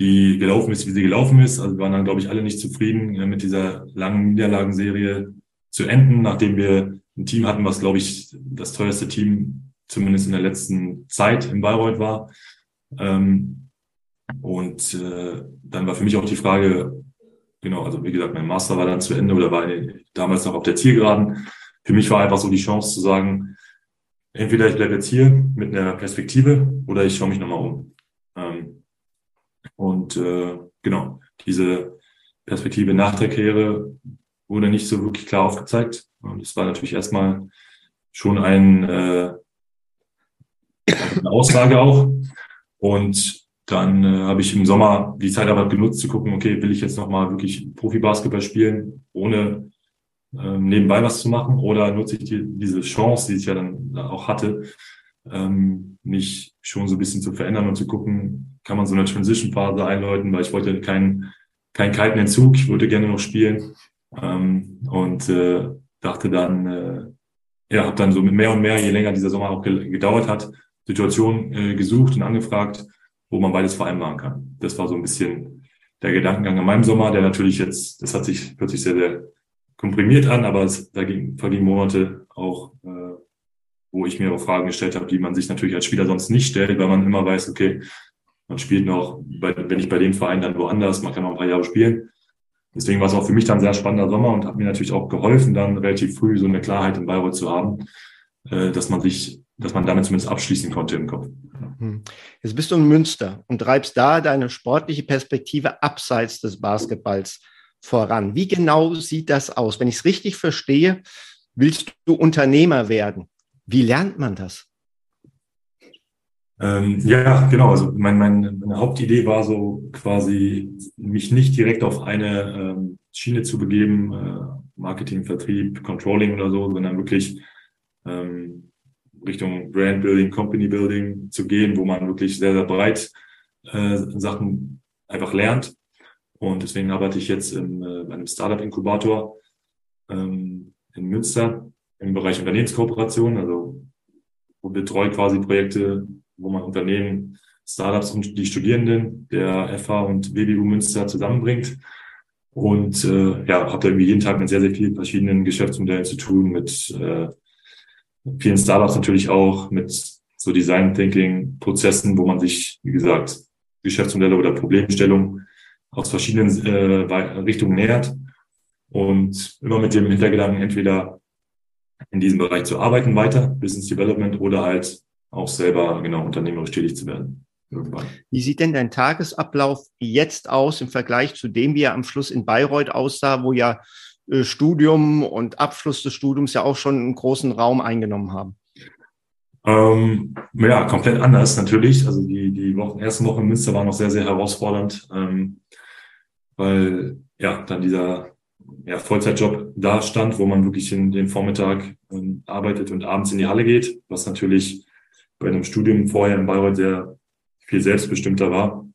die gelaufen ist, wie sie gelaufen ist. Also wir waren dann, glaube ich, alle nicht zufrieden äh, mit dieser langen Niederlagenserie zu enden, nachdem wir ein Team hatten, was, glaube ich, das teuerste Team zumindest in der letzten Zeit in Bayreuth war. Ähm, und äh, dann war für mich auch die Frage, genau, also wie gesagt, mein Master war dann zu Ende oder war damals noch auf der Zielgeraden. Für mich war einfach so die Chance zu sagen, entweder ich bleibe jetzt hier mit einer Perspektive oder ich schaue mich nochmal um. Und äh, genau, diese Perspektive nach der Karriere wurde nicht so wirklich klar aufgezeigt. Und es war natürlich erstmal schon ein, äh, eine Aussage auch. Und dann äh, habe ich im Sommer die Zeit aber genutzt zu gucken, okay, will ich jetzt nochmal wirklich Profi-Basketball spielen, ohne ähm, nebenbei was zu machen? Oder nutze ich die, diese Chance, die ich ja dann auch hatte, ähm, mich schon so ein bisschen zu verändern und zu gucken, kann man so eine Transition-Phase einläuten, weil ich wollte keinen keinen kalten Entzug, ich wollte gerne noch spielen ähm, und äh, dachte dann, äh, ja, habe dann so mit mehr und mehr, je länger dieser Sommer auch gedauert hat, Situationen äh, gesucht und angefragt, wo man beides vereinbaren kann. Das war so ein bisschen der Gedankengang in meinem Sommer, der natürlich jetzt, das hat sich plötzlich sehr, sehr komprimiert an, aber es, da ging, vergingen Monate auch, äh, wo ich mir auch Fragen gestellt habe, die man sich natürlich als Spieler sonst nicht stellt, weil man immer weiß, okay, man spielt noch, bei, wenn ich bei dem Verein dann woanders, man kann noch ein paar Jahre spielen. Deswegen war es auch für mich dann ein sehr spannender Sommer und hat mir natürlich auch geholfen, dann relativ früh so eine Klarheit in Bayreuth zu haben, äh, dass man sich, dass man damit zumindest abschließen konnte im Kopf. Hm. Jetzt bist du in Münster und treibst da deine sportliche Perspektive abseits des Basketballs voran. Wie genau sieht das aus? Wenn ich es richtig verstehe, willst du Unternehmer werden. Wie lernt man das? Ähm, ja, genau. Also mein, mein, meine Hauptidee war so quasi, mich nicht direkt auf eine ähm, Schiene zu begeben, äh, Marketing, Vertrieb, Controlling oder so, sondern wirklich ähm, Richtung Brand Building, Company Building zu gehen, wo man wirklich sehr, sehr breit äh, Sachen einfach lernt. Und deswegen arbeite ich jetzt in, äh, einem Startup-Inkubator ähm, in Münster im Bereich Unternehmenskooperation, also betreue quasi Projekte, wo man Unternehmen, Startups und die Studierenden der FH und WBU Münster zusammenbringt. Und äh, ja, habe da irgendwie jeden Tag mit sehr, sehr vielen verschiedenen Geschäftsmodellen zu tun, mit äh, vielen Startups natürlich auch, mit so Design Thinking Prozessen, wo man sich, wie gesagt, Geschäftsmodelle oder Problemstellungen aus verschiedenen äh, Richtungen nähert und immer mit dem Hintergedanken, entweder in diesem Bereich zu arbeiten weiter, Business Development oder halt auch selber genau unternehmerisch tätig zu werden. Irgendwann. Wie sieht denn dein Tagesablauf jetzt aus im Vergleich zu dem, wie er am Schluss in Bayreuth aussah, wo ja äh, Studium und Abschluss des Studiums ja auch schon einen großen Raum eingenommen haben? Ähm, ja, komplett anders natürlich. Also die, die Wochen, ersten Wochen in Münster waren noch sehr, sehr herausfordernd, ähm, weil ja dann dieser ja, Vollzeitjob da stand, wo man wirklich in den Vormittag ähm, arbeitet und abends in die Halle geht, was natürlich bei einem Studium vorher in Bayreuth sehr viel selbstbestimmter war,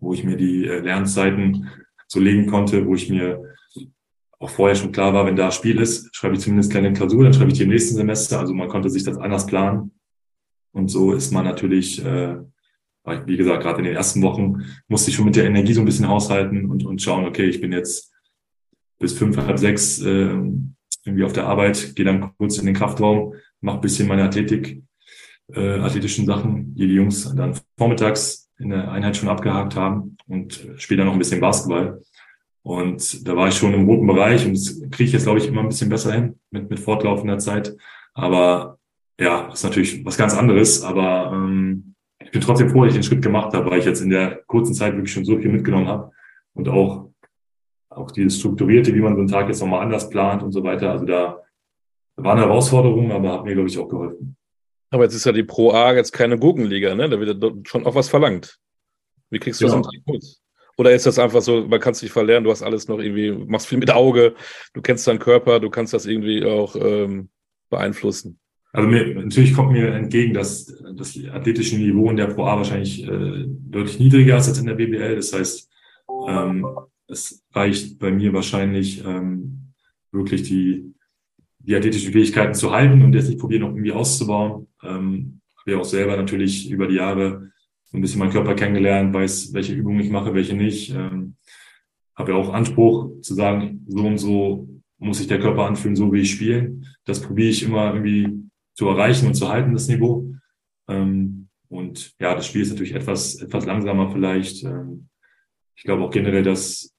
wo ich mir die äh, Lernzeiten so legen konnte, wo ich mir auch vorher schon klar war, wenn da Spiel ist, schreibe ich zumindest kleine Klausur, dann schreibe ich die im nächsten Semester. Also man konnte sich das anders planen. Und so ist man natürlich, äh, wie gesagt, gerade in den ersten Wochen musste ich schon mit der Energie so ein bisschen haushalten und, und schauen, okay, ich bin jetzt bis fünf, halb sechs äh, irgendwie auf der Arbeit, gehe dann kurz in den Kraftraum, mache bisschen meine Athletik, äh, athletischen Sachen, die die Jungs dann vormittags in der Einheit schon abgehakt haben und dann noch ein bisschen Basketball. Und da war ich schon im roten Bereich und das kriege ich jetzt, glaube ich, immer ein bisschen besser hin mit, mit fortlaufender Zeit. Aber ja, ist natürlich was ganz anderes. Aber ähm, ich bin trotzdem froh, dass ich den Schritt gemacht habe, weil ich jetzt in der kurzen Zeit wirklich schon so viel mitgenommen habe und auch auch dieses Strukturierte, wie man so einen Tag jetzt nochmal anders plant und so weiter. Also da war eine Herausforderung, aber hat mir, glaube ich, auch geholfen. Aber jetzt ist ja die Pro A jetzt keine Gurkenliga, ne? Da wird schon auch was verlangt. Wie kriegst du genau. das unter den Oder ist das einfach so, man kann es nicht verlernen, du hast alles noch irgendwie, machst viel mit Auge, du kennst deinen Körper, du kannst das irgendwie auch ähm, beeinflussen? Also mir, natürlich kommt mir entgegen, dass das athletische Niveau in der Pro A wahrscheinlich äh, deutlich niedriger ist als in der BBL. Das heißt, ähm, es reicht bei mir wahrscheinlich ähm, wirklich die, die athletischen Fähigkeiten zu halten und jetzt nicht probieren, noch irgendwie auszubauen. Ähm, habe ja auch selber natürlich über die Jahre ein bisschen meinen Körper kennengelernt, weiß, welche Übungen ich mache, welche nicht. Ähm, habe ja auch Anspruch zu sagen, so und so muss sich der Körper anfühlen, so wie ich spiele. Das probiere ich immer irgendwie zu erreichen und zu halten, das Niveau. Ähm, und ja, das Spiel ist natürlich etwas, etwas langsamer vielleicht. Ähm, ich glaube auch generell, dass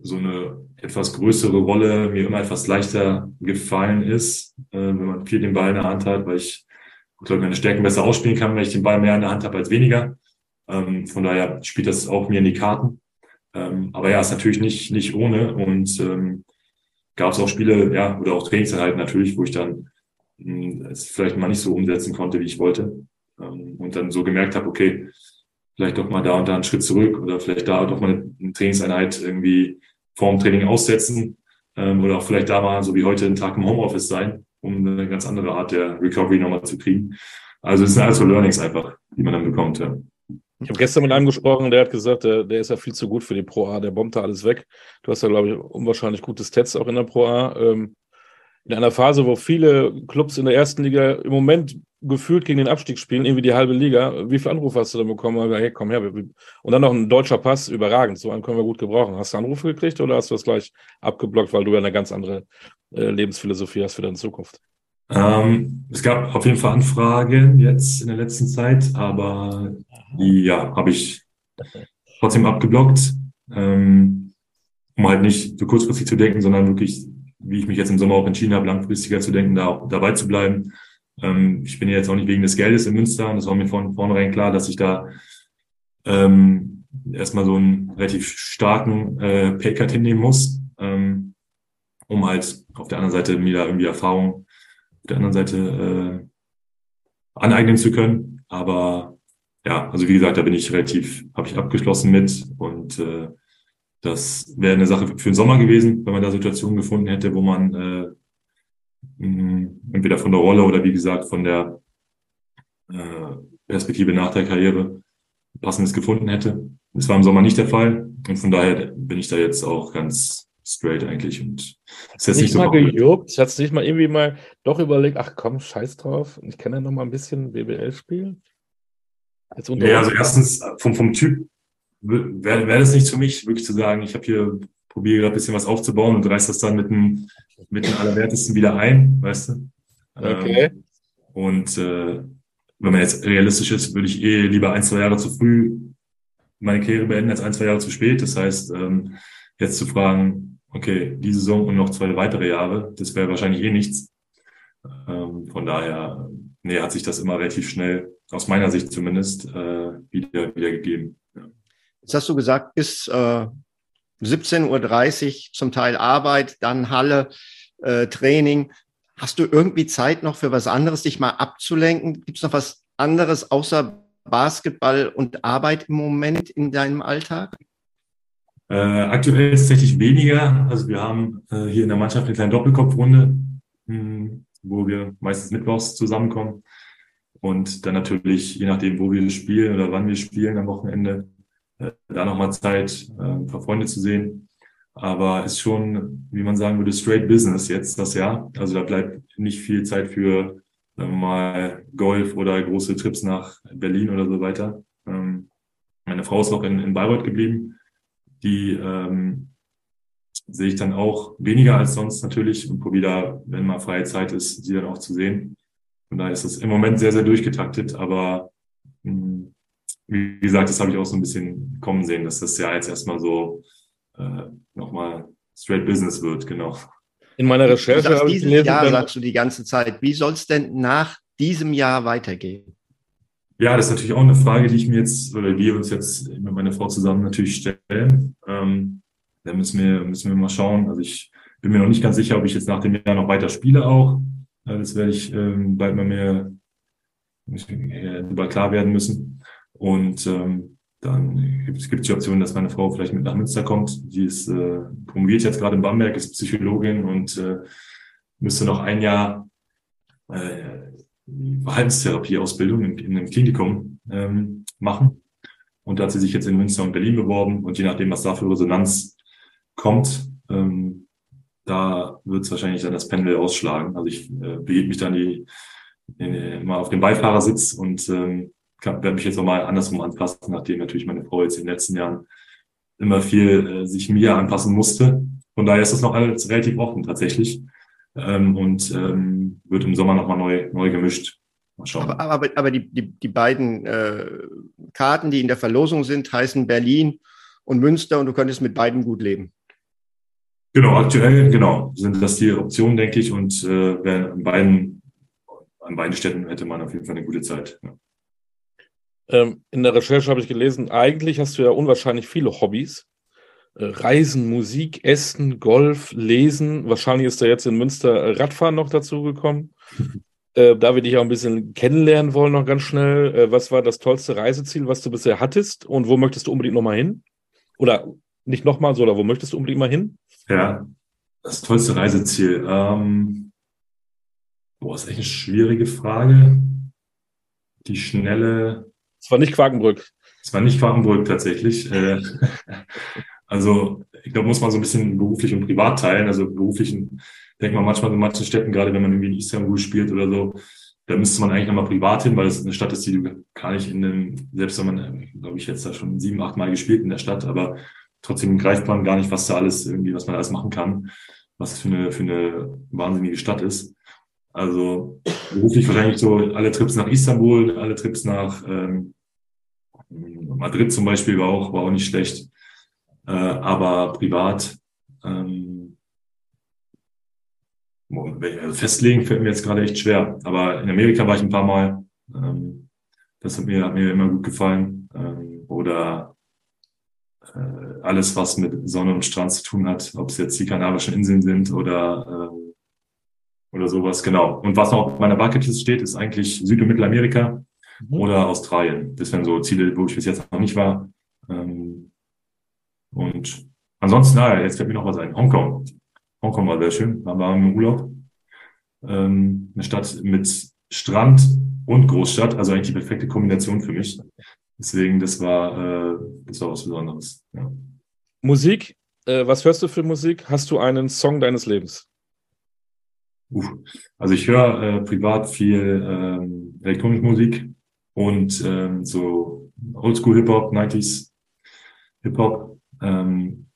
so eine etwas größere Rolle mir immer etwas leichter gefallen ist, äh, wenn man viel den Ball in der Hand hat, weil ich, glaube meine Stärken besser ausspielen kann, wenn ich den Ball mehr in der Hand habe als weniger. Ähm, von daher spielt das auch mir in die Karten. Ähm, aber ja, ist natürlich nicht, nicht ohne und ähm, gab es auch Spiele, ja, oder auch Trainingseinheiten natürlich, wo ich dann mh, hm, es vielleicht mal nicht so umsetzen konnte, wie ich wollte. Ähm, und dann so gemerkt habe, okay, vielleicht doch mal da und da einen Schritt zurück oder vielleicht da doch mal eine Trainingseinheit irgendwie vorm Training aussetzen ähm, oder auch vielleicht da mal, so wie heute, einen Tag im Homeoffice sein, um eine ganz andere Art der Recovery nochmal zu kriegen. Also es sind also Learnings einfach, die man dann bekommt. Ja. Ich habe gestern mit einem gesprochen, der hat gesagt, der, der ist ja viel zu gut für die Pro A, der bombt da alles weg. Du hast ja, glaube ich, unwahrscheinlich gutes Tests auch in der Pro A. Ähm, in einer Phase, wo viele Clubs in der ersten Liga im Moment gefühlt gegen den Abstieg spielen, irgendwie die halbe Liga. Wie viele Anrufe hast du denn bekommen? Hey, komm her. Und dann noch ein deutscher Pass, überragend. So einen können wir gut gebrauchen. Hast du Anrufe gekriegt oder hast du das gleich abgeblockt, weil du ja eine ganz andere äh, Lebensphilosophie hast für deine Zukunft? Ähm, es gab auf jeden Fall Anfragen jetzt in der letzten Zeit, aber ja, habe ich trotzdem abgeblockt, ähm, um halt nicht so kurzfristig zu denken, sondern wirklich, wie ich mich jetzt im Sommer auch entschieden habe, langfristiger zu denken, da auch dabei zu bleiben ähm, ich bin jetzt auch nicht wegen des Geldes in Münster und das war mir von vornherein klar, dass ich da ähm, erstmal so einen relativ starken äh, Paycut hinnehmen muss, ähm, um halt auf der anderen Seite mir da irgendwie Erfahrung auf der anderen Seite äh, aneignen zu können. Aber ja, also wie gesagt, da bin ich relativ, habe ich abgeschlossen mit und äh, das wäre eine Sache für den Sommer gewesen, wenn man da Situationen gefunden hätte, wo man äh, entweder von der Rolle oder wie gesagt von der äh, Perspektive nach der Karriere passendes gefunden hätte. Das war im Sommer nicht der Fall und von daher bin ich da jetzt auch ganz straight eigentlich und ist jetzt nicht, nicht so mal gejuckt, hat es nicht mal irgendwie mal doch überlegt, ach komm, scheiß drauf, ich kann ja noch mal ein bisschen BBL spielen. ja, also erstens vom, vom Typ wäre wär das nichts für mich, wirklich zu sagen, ich habe hier probiere gerade ein bisschen was aufzubauen und reiß das dann mit dem, mit dem Allerwertesten wieder ein, weißt du? Okay. Ähm, und äh, wenn man jetzt realistisch ist, würde ich eh lieber ein, zwei Jahre zu früh meine Karriere beenden als ein, zwei Jahre zu spät. Das heißt, ähm, jetzt zu fragen, okay, die Saison und noch zwei weitere Jahre, das wäre wahrscheinlich eh nichts. Ähm, von daher, nee, hat sich das immer relativ schnell, aus meiner Sicht zumindest, äh, wieder, wieder gegeben. Ja. Jetzt hast du gesagt, bis äh, 17.30 Uhr zum Teil Arbeit, dann Halle, äh, Training. Hast du irgendwie Zeit noch für was anderes, dich mal abzulenken? Gibt es noch was anderes außer Basketball und Arbeit im Moment in deinem Alltag? Äh, aktuell ist es tatsächlich weniger. Also wir haben äh, hier in der Mannschaft eine kleine Doppelkopfrunde, mh, hm, wo wir meistens mittwochs zusammenkommen. Und dann natürlich, je nachdem, wo wir spielen oder wann wir spielen am Wochenende, äh, da nochmal Zeit, äh, ein paar Freunde zu sehen. Aber ist schon, wie man sagen würde, straight business jetzt das Jahr. Also da bleibt nicht viel Zeit für sagen wir mal Golf oder große Trips nach Berlin oder so weiter. Ähm, meine Frau ist noch in, in Bayreuth geblieben. Die ähm, sehe ich dann auch weniger als sonst natürlich und probiere da, wenn mal freie Zeit ist, sie dann auch zu sehen. Von daher ist es im Moment sehr, sehr durchgetaktet, aber mh, hm, wie gesagt, das habe ich auch so ein bisschen kommen sehen, dass das ja jetzt erstmal so äh, nochmal straight Business wird, genau. In meiner Recherche habe ich gelesen, Jahr sagst du die ganze Zeit. Wie soll es denn nach diesem Jahr weitergehen? Ja, das ist natürlich auch eine Frage, die ich mir jetzt oder wir uns jetzt mit meiner Frau zusammen natürlich stellen. Ähm, da müssen wir, müssen wir mal schauen. Also ich bin mir noch nicht ganz sicher, ob ich jetzt nach dem Jahr noch weiter spiele auch. Äh, das werde ich ähm, bald mal mehr darüber klar werden müssen. Und ähm, dann gibt es die Option, dass meine Frau vielleicht mit nach Münster kommt. Die ist äh, promoviert jetzt gerade in Bamberg, ist Psychologin und äh, müsste noch ein Jahr äh, Verhaltenstherapie-Ausbildung in, in einem Klinikum ähm, machen. Und da hat sie sich jetzt in Münster und Berlin beworben. Und je nachdem, was da für Resonanz kommt, ähm, da wird es wahrscheinlich dann das Pendel ausschlagen. Also ich äh, begebe mich dann die, in, mal auf den Beifahrersitz und ähm, werde mich jetzt nochmal andersrum anpassen, nachdem natürlich meine Frau jetzt in den letzten Jahren immer viel äh, sich mir anpassen musste. Von daher ist das noch alles relativ offen tatsächlich ähm, und ähm, wird im Sommer nochmal neu, neu gemischt. Mal schauen. Aber, aber, aber die, die, die beiden äh, Karten, die in der Verlosung sind, heißen Berlin und Münster und du könntest mit beiden gut leben. Genau, aktuell, genau, sind das die Optionen, denke ich, und äh, an beiden, an beiden Städten hätte man auf jeden Fall eine gute Zeit. Ja. Ähm, in der Recherche habe ich gelesen, eigentlich hast du ja unwahrscheinlich viele Hobbys. Äh, Reisen, Musik, Essen, Golf, Lesen. Wahrscheinlich ist da jetzt in Münster Radfahren noch dazu gekommen. *laughs* Äh, da wir dich auch ein bisschen kennenlernen wollen, noch ganz schnell. Äh, was war das tollste Reiseziel, was du bisher hattest? Und wo möchtest du unbedingt nochmal hin? Oder nicht nochmal so, oder wo möchtest du unbedingt mal hin? Ja, das tollste Reiseziel. Ähm, boah, ist echt eine schwierige Frage. Die schnelle, es war nicht Quakenbrück. Es war nicht Quakenbrück tatsächlich. Äh, *laughs* also ich glaube, muss man so ein bisschen beruflich und privat teilen. Also beruflich, denkt man manchmal in manchen Städten, gerade wenn man irgendwie in Istanbul spielt oder so, da müsste man eigentlich nochmal privat hin, weil es eine Stadt ist, die du gar nicht in dem, selbst wenn man, glaube ich, jetzt da schon sieben, acht Mal gespielt in der Stadt, aber trotzdem greift man gar nicht, was da alles irgendwie, was man alles machen kann, was für eine, für eine wahnsinnige Stadt ist. Also beruflich wahrscheinlich so alle Trips nach Istanbul, alle Trips nach ähm, Madrid zum Beispiel war auch, war auch nicht schlecht. Äh, aber privat ähm, also festlegen fällt mir jetzt gerade echt schwer. Aber in Amerika war ich ein paar Mal. Ähm, das hat mir, hat mir immer gut gefallen. Ähm, oder äh, alles, was mit Sonne und Strand zu tun hat, ob es jetzt die Kanarischen Inseln sind oder äh, oder sowas, genau. Und was noch auf meiner Bucketlist steht, ist eigentlich Süd- und Mittelamerika. mhm. oder Australien. Das wären so Ziele, wo ich bis jetzt noch nicht war. Ähm, und ansonsten, naja, jetzt fällt mir noch was ein. Hongkong. Hongkong war sehr schön. Da waren wir im Urlaub. Ähm, eine Stadt mit Strand und Großstadt, also eigentlich die perfekte Kombination für mich. Deswegen, das war, äh, das war was Besonderes. Ja. Musik, äh, was hörst du für Musik? Hast du einen Song deines Lebens? Uh, also ich höre äh, privat viel ähm, elektronische Musik und ähm, so Oldschool Hip-Hop, 90s Hip-Hop. Ähm,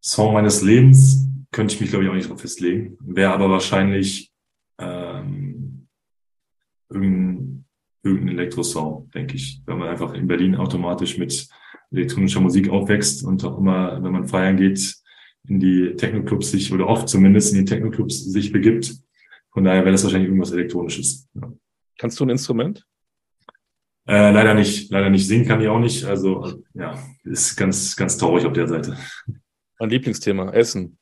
Song meines Lebens könnte ich mich, glaube ich, auch nicht drauf festlegen. Wäre aber wahrscheinlich ähm, irgendein, irgendein Elektrosong, denke ich. Wenn man einfach in Berlin automatisch mit elektronischer Musik aufwächst und auch immer, wenn man feiern geht, in die Techno-Clubs sich, oder oft zumindest in die Techno-Clubs sich begibt. Von daher wäre das wahrscheinlich irgendwas Elektronisches. Ja. Kannst du ein Instrument? Äh, leider nicht, leider nicht. Singen kann ich auch nicht. Also ja, ist ganz, ganz traurig auf der Seite. Mein Lieblingsthema, Essen.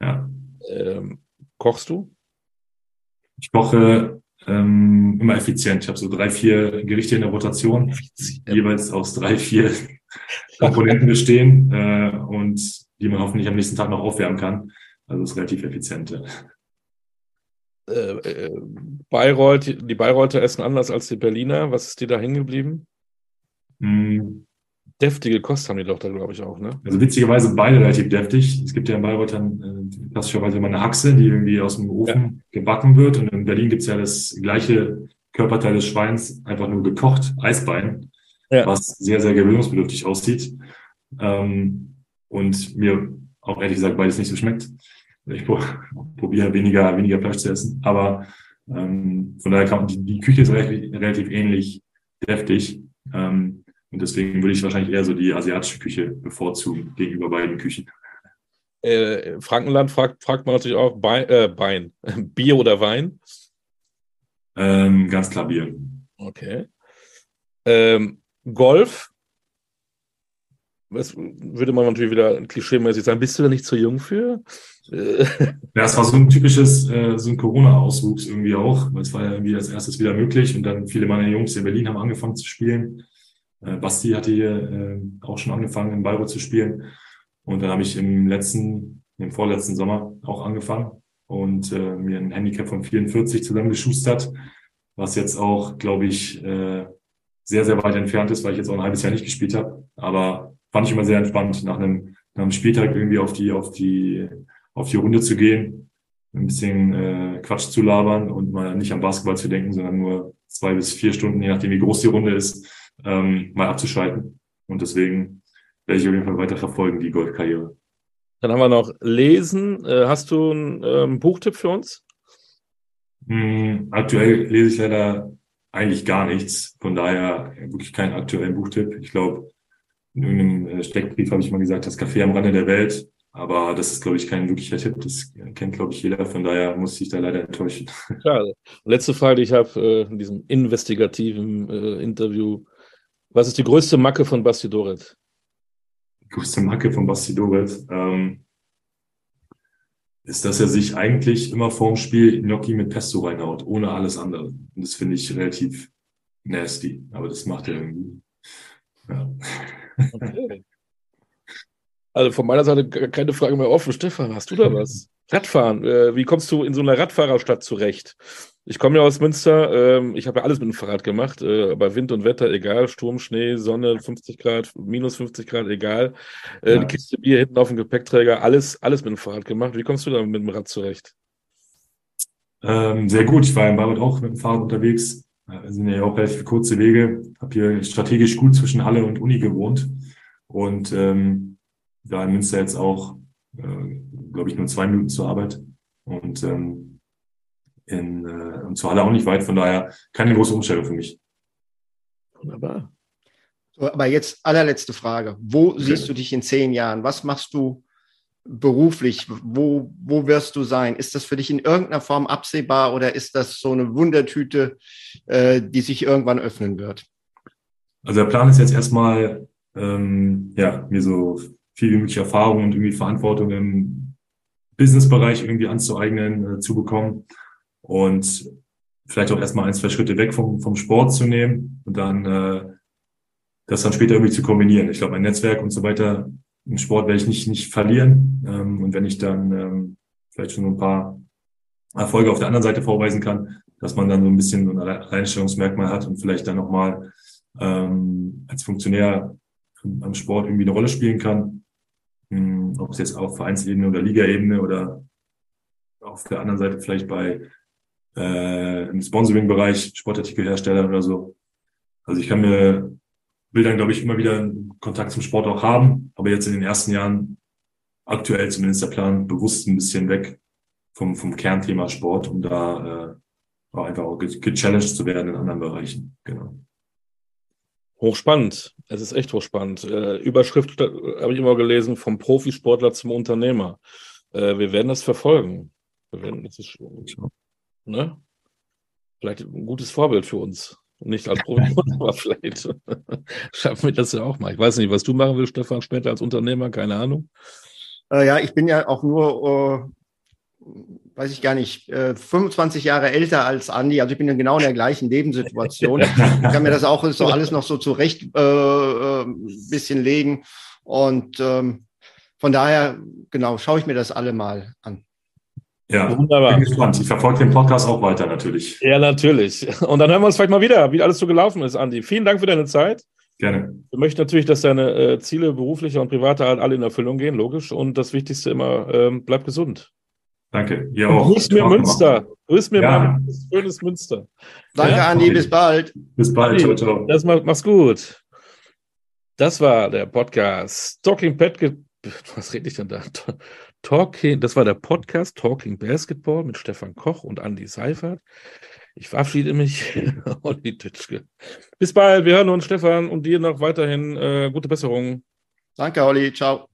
Ja. Ähm, kochst du? Ich koche ähm, immer effizient. Ich habe so drei, vier Gerichte in der Rotation, effizient. jeweils aus drei, vier Komponenten bestehen äh, und die man hoffentlich am nächsten Tag noch aufwärmen kann. Also ist relativ effizient. Äh, äh, Bayreuth, die Bayreuther essen anders als die Berliner. Was ist dir da hängen geblieben? Mm. Deftige Kost haben die doch da, glaube ich, auch, ne? Also witzigerweise beide relativ deftig. Es gibt ja in Bayreuth dann äh, klassischerweise immer eine Haxe, die irgendwie aus dem Ofen ja. gebacken wird. Und in Berlin gibt's ja das gleiche Körperteil des Schweins, einfach nur gekocht, Eisbein, ja. was sehr, sehr gewöhnungsbedürftig aussieht. Ähm, und mir auch ehrlich gesagt beides nicht so schmeckt. Ich probiere weniger, weniger Fleisch zu essen. Aber ähm, von daher kann die, die Küche ist relativ, relativ ähnlich deftig. Ähm, und deswegen würde ich wahrscheinlich eher so die asiatische Küche bevorzugen gegenüber beiden Küchen. Äh, Frankenland fragt, fragt man natürlich auch Bein, äh, Bein. *laughs* Bier oder Wein? Ähm, ganz klar Bier. Okay. Ähm, Golf das würde man natürlich wieder klischeemäßig sagen, bist du da nicht zu jung für? Ja, es war so ein typisches, äh, so ein Corona-Auswuchs irgendwie auch, weil es war ja irgendwie als erstes wieder möglich und dann viele meiner Jungs in Berlin haben angefangen zu spielen. Äh, Basti hatte hier äh, auch schon angefangen, in Bayreuth zu spielen. Und dann habe ich im letzten, im vorletzten Sommer auch angefangen und äh, mir ein Handicap von 44 zusammengeschustert, was jetzt auch, glaube ich, äh, sehr, sehr weit entfernt ist, weil ich jetzt auch ein halbes Jahr nicht gespielt habe. Aber fand ich immer sehr entspannt, nach einem, nach einem Spieltag irgendwie auf die, auf die, auf die Runde zu gehen, ein bisschen äh, Quatsch zu labern und mal nicht am Basketball zu denken, sondern nur zwei bis vier Stunden, je nachdem wie groß die Runde ist, ähm, mal abzuschalten. Und deswegen werde ich auf jeden Fall weiter verfolgen, die Golfkarriere. Dann haben wir noch Lesen. Äh, hast du einen ähm, Buchtipp für uns? Hm, aktuell lese ich leider eigentlich gar nichts. Von daher wirklich keinen aktuellen Buchtipp. Ich glaube, in irgendeinem äh, Steckbrief habe ich mal gesagt, das Café am Rande der Welt. Aber das ist, glaube ich, kein wirklicher Tipp. Das kennt, glaube ich, jeder. Von daher muss ich da leider enttäuschen. *laughs* Schade. Letzte Frage, die ich habe äh, in diesem investigativen äh, Interview. Was ist die größte Macke von Basti Doret? Die größte Macke von Basti Doret ähm, ist, dass er sich eigentlich immer vorm Spiel Gnocchi mit Pesto reinhaut, ohne alles andere. Und das finde ich relativ nasty. Aber das macht er irgendwie. Ja. Okay. Also von meiner Seite keine Frage mehr offen. Stefan, hast du da was? *laughs* Radfahren. Äh, wie kommst du in so einer Radfahrerstadt zurecht? Ich komme ja aus Münster. Ähm, ich habe ja alles mit dem Fahrrad gemacht. Äh, bei Wind und Wetter, egal. Sturm, Schnee, Sonne, 50 Grad, minus 50 Grad, egal. Äh, ja. Die Kiste Bier hinten auf dem Gepäckträger, alles, alles mit dem Fahrrad gemacht. Wie kommst du da mit dem Rad zurecht? Ähm, sehr gut. Ich war in Bayreuth auch mit dem Fahrrad unterwegs. Das sind ja auch relativ kurze Wege. Habe hier strategisch gut zwischen Halle und Uni gewohnt und ähm, da in Münster jetzt auch, äh, glaube ich, nur zwei Minuten zur Arbeit und ähm, in, äh, und zur Halle auch nicht weit. Von daher keine große Umstellung für mich. Wunderbar. So, aber jetzt allerletzte Frage. Wo okay. siehst du dich in zehn Jahren? Was machst du beruflich? Wo, wo wirst du sein? Ist das für dich in irgendeiner Form absehbar oder ist das so eine Wundertüte, äh, die sich irgendwann öffnen wird? Also der Plan ist jetzt erstmal, ähm, ja, mir so viel wie möglich Erfahrung und irgendwie Verantwortung im Businessbereich irgendwie anzueignen, äh, zu bekommen. Und vielleicht auch erstmal ein, zwei Schritte weg vom, vom Sport zu nehmen und dann äh, das dann später irgendwie zu kombinieren. Ich glaube, mein Netzwerk und so weiter im Sport werde ich nicht, nicht verlieren. Ähm, und wenn ich dann ähm, vielleicht schon ein paar Erfolge auf der anderen Seite vorweisen kann, dass man dann so ein bisschen ein Alleinstellungsmerkmal hat und vielleicht dann nochmal ähm, als Funktionär am Sport irgendwie eine Rolle spielen kann. Ähm, ob es jetzt auf Vereinsebene oder Ligaebene oder auf der anderen Seite vielleicht bei äh, im Sponsoring-Bereich, Sportartikelhersteller oder so. Also ich kann mir, will dann, glaube ich, immer wieder Kontakt zum Sport auch haben, aber jetzt in den ersten Jahren aktuell zumindest der Plan bewusst ein bisschen weg vom, vom Kernthema Sport, um da äh, auch einfach auch gechallenged zu werden in anderen Bereichen. Genau. Hochspannend. Es ist echt hochspannend. Äh, Überschrift äh, habe ich immer gelesen, vom Profisportler zum Unternehmer. Äh, wir werden das verfolgen. Wir werden, das ist, ne? Vielleicht ein gutes Vorbild für uns. Nicht als Profisportler, aber vielleicht *laughs* schaffen wir das ja auch mal. Ich weiß nicht, was du machen willst, Stefan, später als Unternehmer, keine Ahnung. Äh, ja, ich bin ja auch nur äh, weiß ich gar nicht, 25 äh, Jahre älter als Andi. Also ich bin genau in der gleichen Lebenssituation. Ich kann mir das auch so alles noch so zurecht äh, äh, bisschen legen. Und ähm, von daher, genau, schaue ich mir das alle mal an. Ja, wunderbar. Bin gespannt. Ich verfolge den Podcast auch weiter natürlich. Ja, natürlich. Und dann hören wir uns vielleicht mal wieder, wie alles so gelaufen ist, Andi. Vielen Dank für deine Zeit. Gerne. Wir möchten natürlich, dass deine äh, Ziele beruflicher und privater alle in Erfüllung gehen, logisch. Und das Wichtigste immer, ähm, bleib gesund. Danke. Ihr auch. Grüß mir Münster. Grüß mir ja. mal schönes Münster. Danke, ja? Andi. Bis bald. Bis bald. Ciao, ciao. Das mal, mach's gut. Das war der Podcast Talking Pet. Was rede ich denn da? Talking, das war der Podcast Talking Basketball mit Stefan Koch und Andi Seifert. Ich verabschiede mich, *laughs* Olli Tütschke. Bis bald, wir hören uns, Stefan, und dir noch weiterhin äh, gute Besserung. Danke, Olli. Ciao.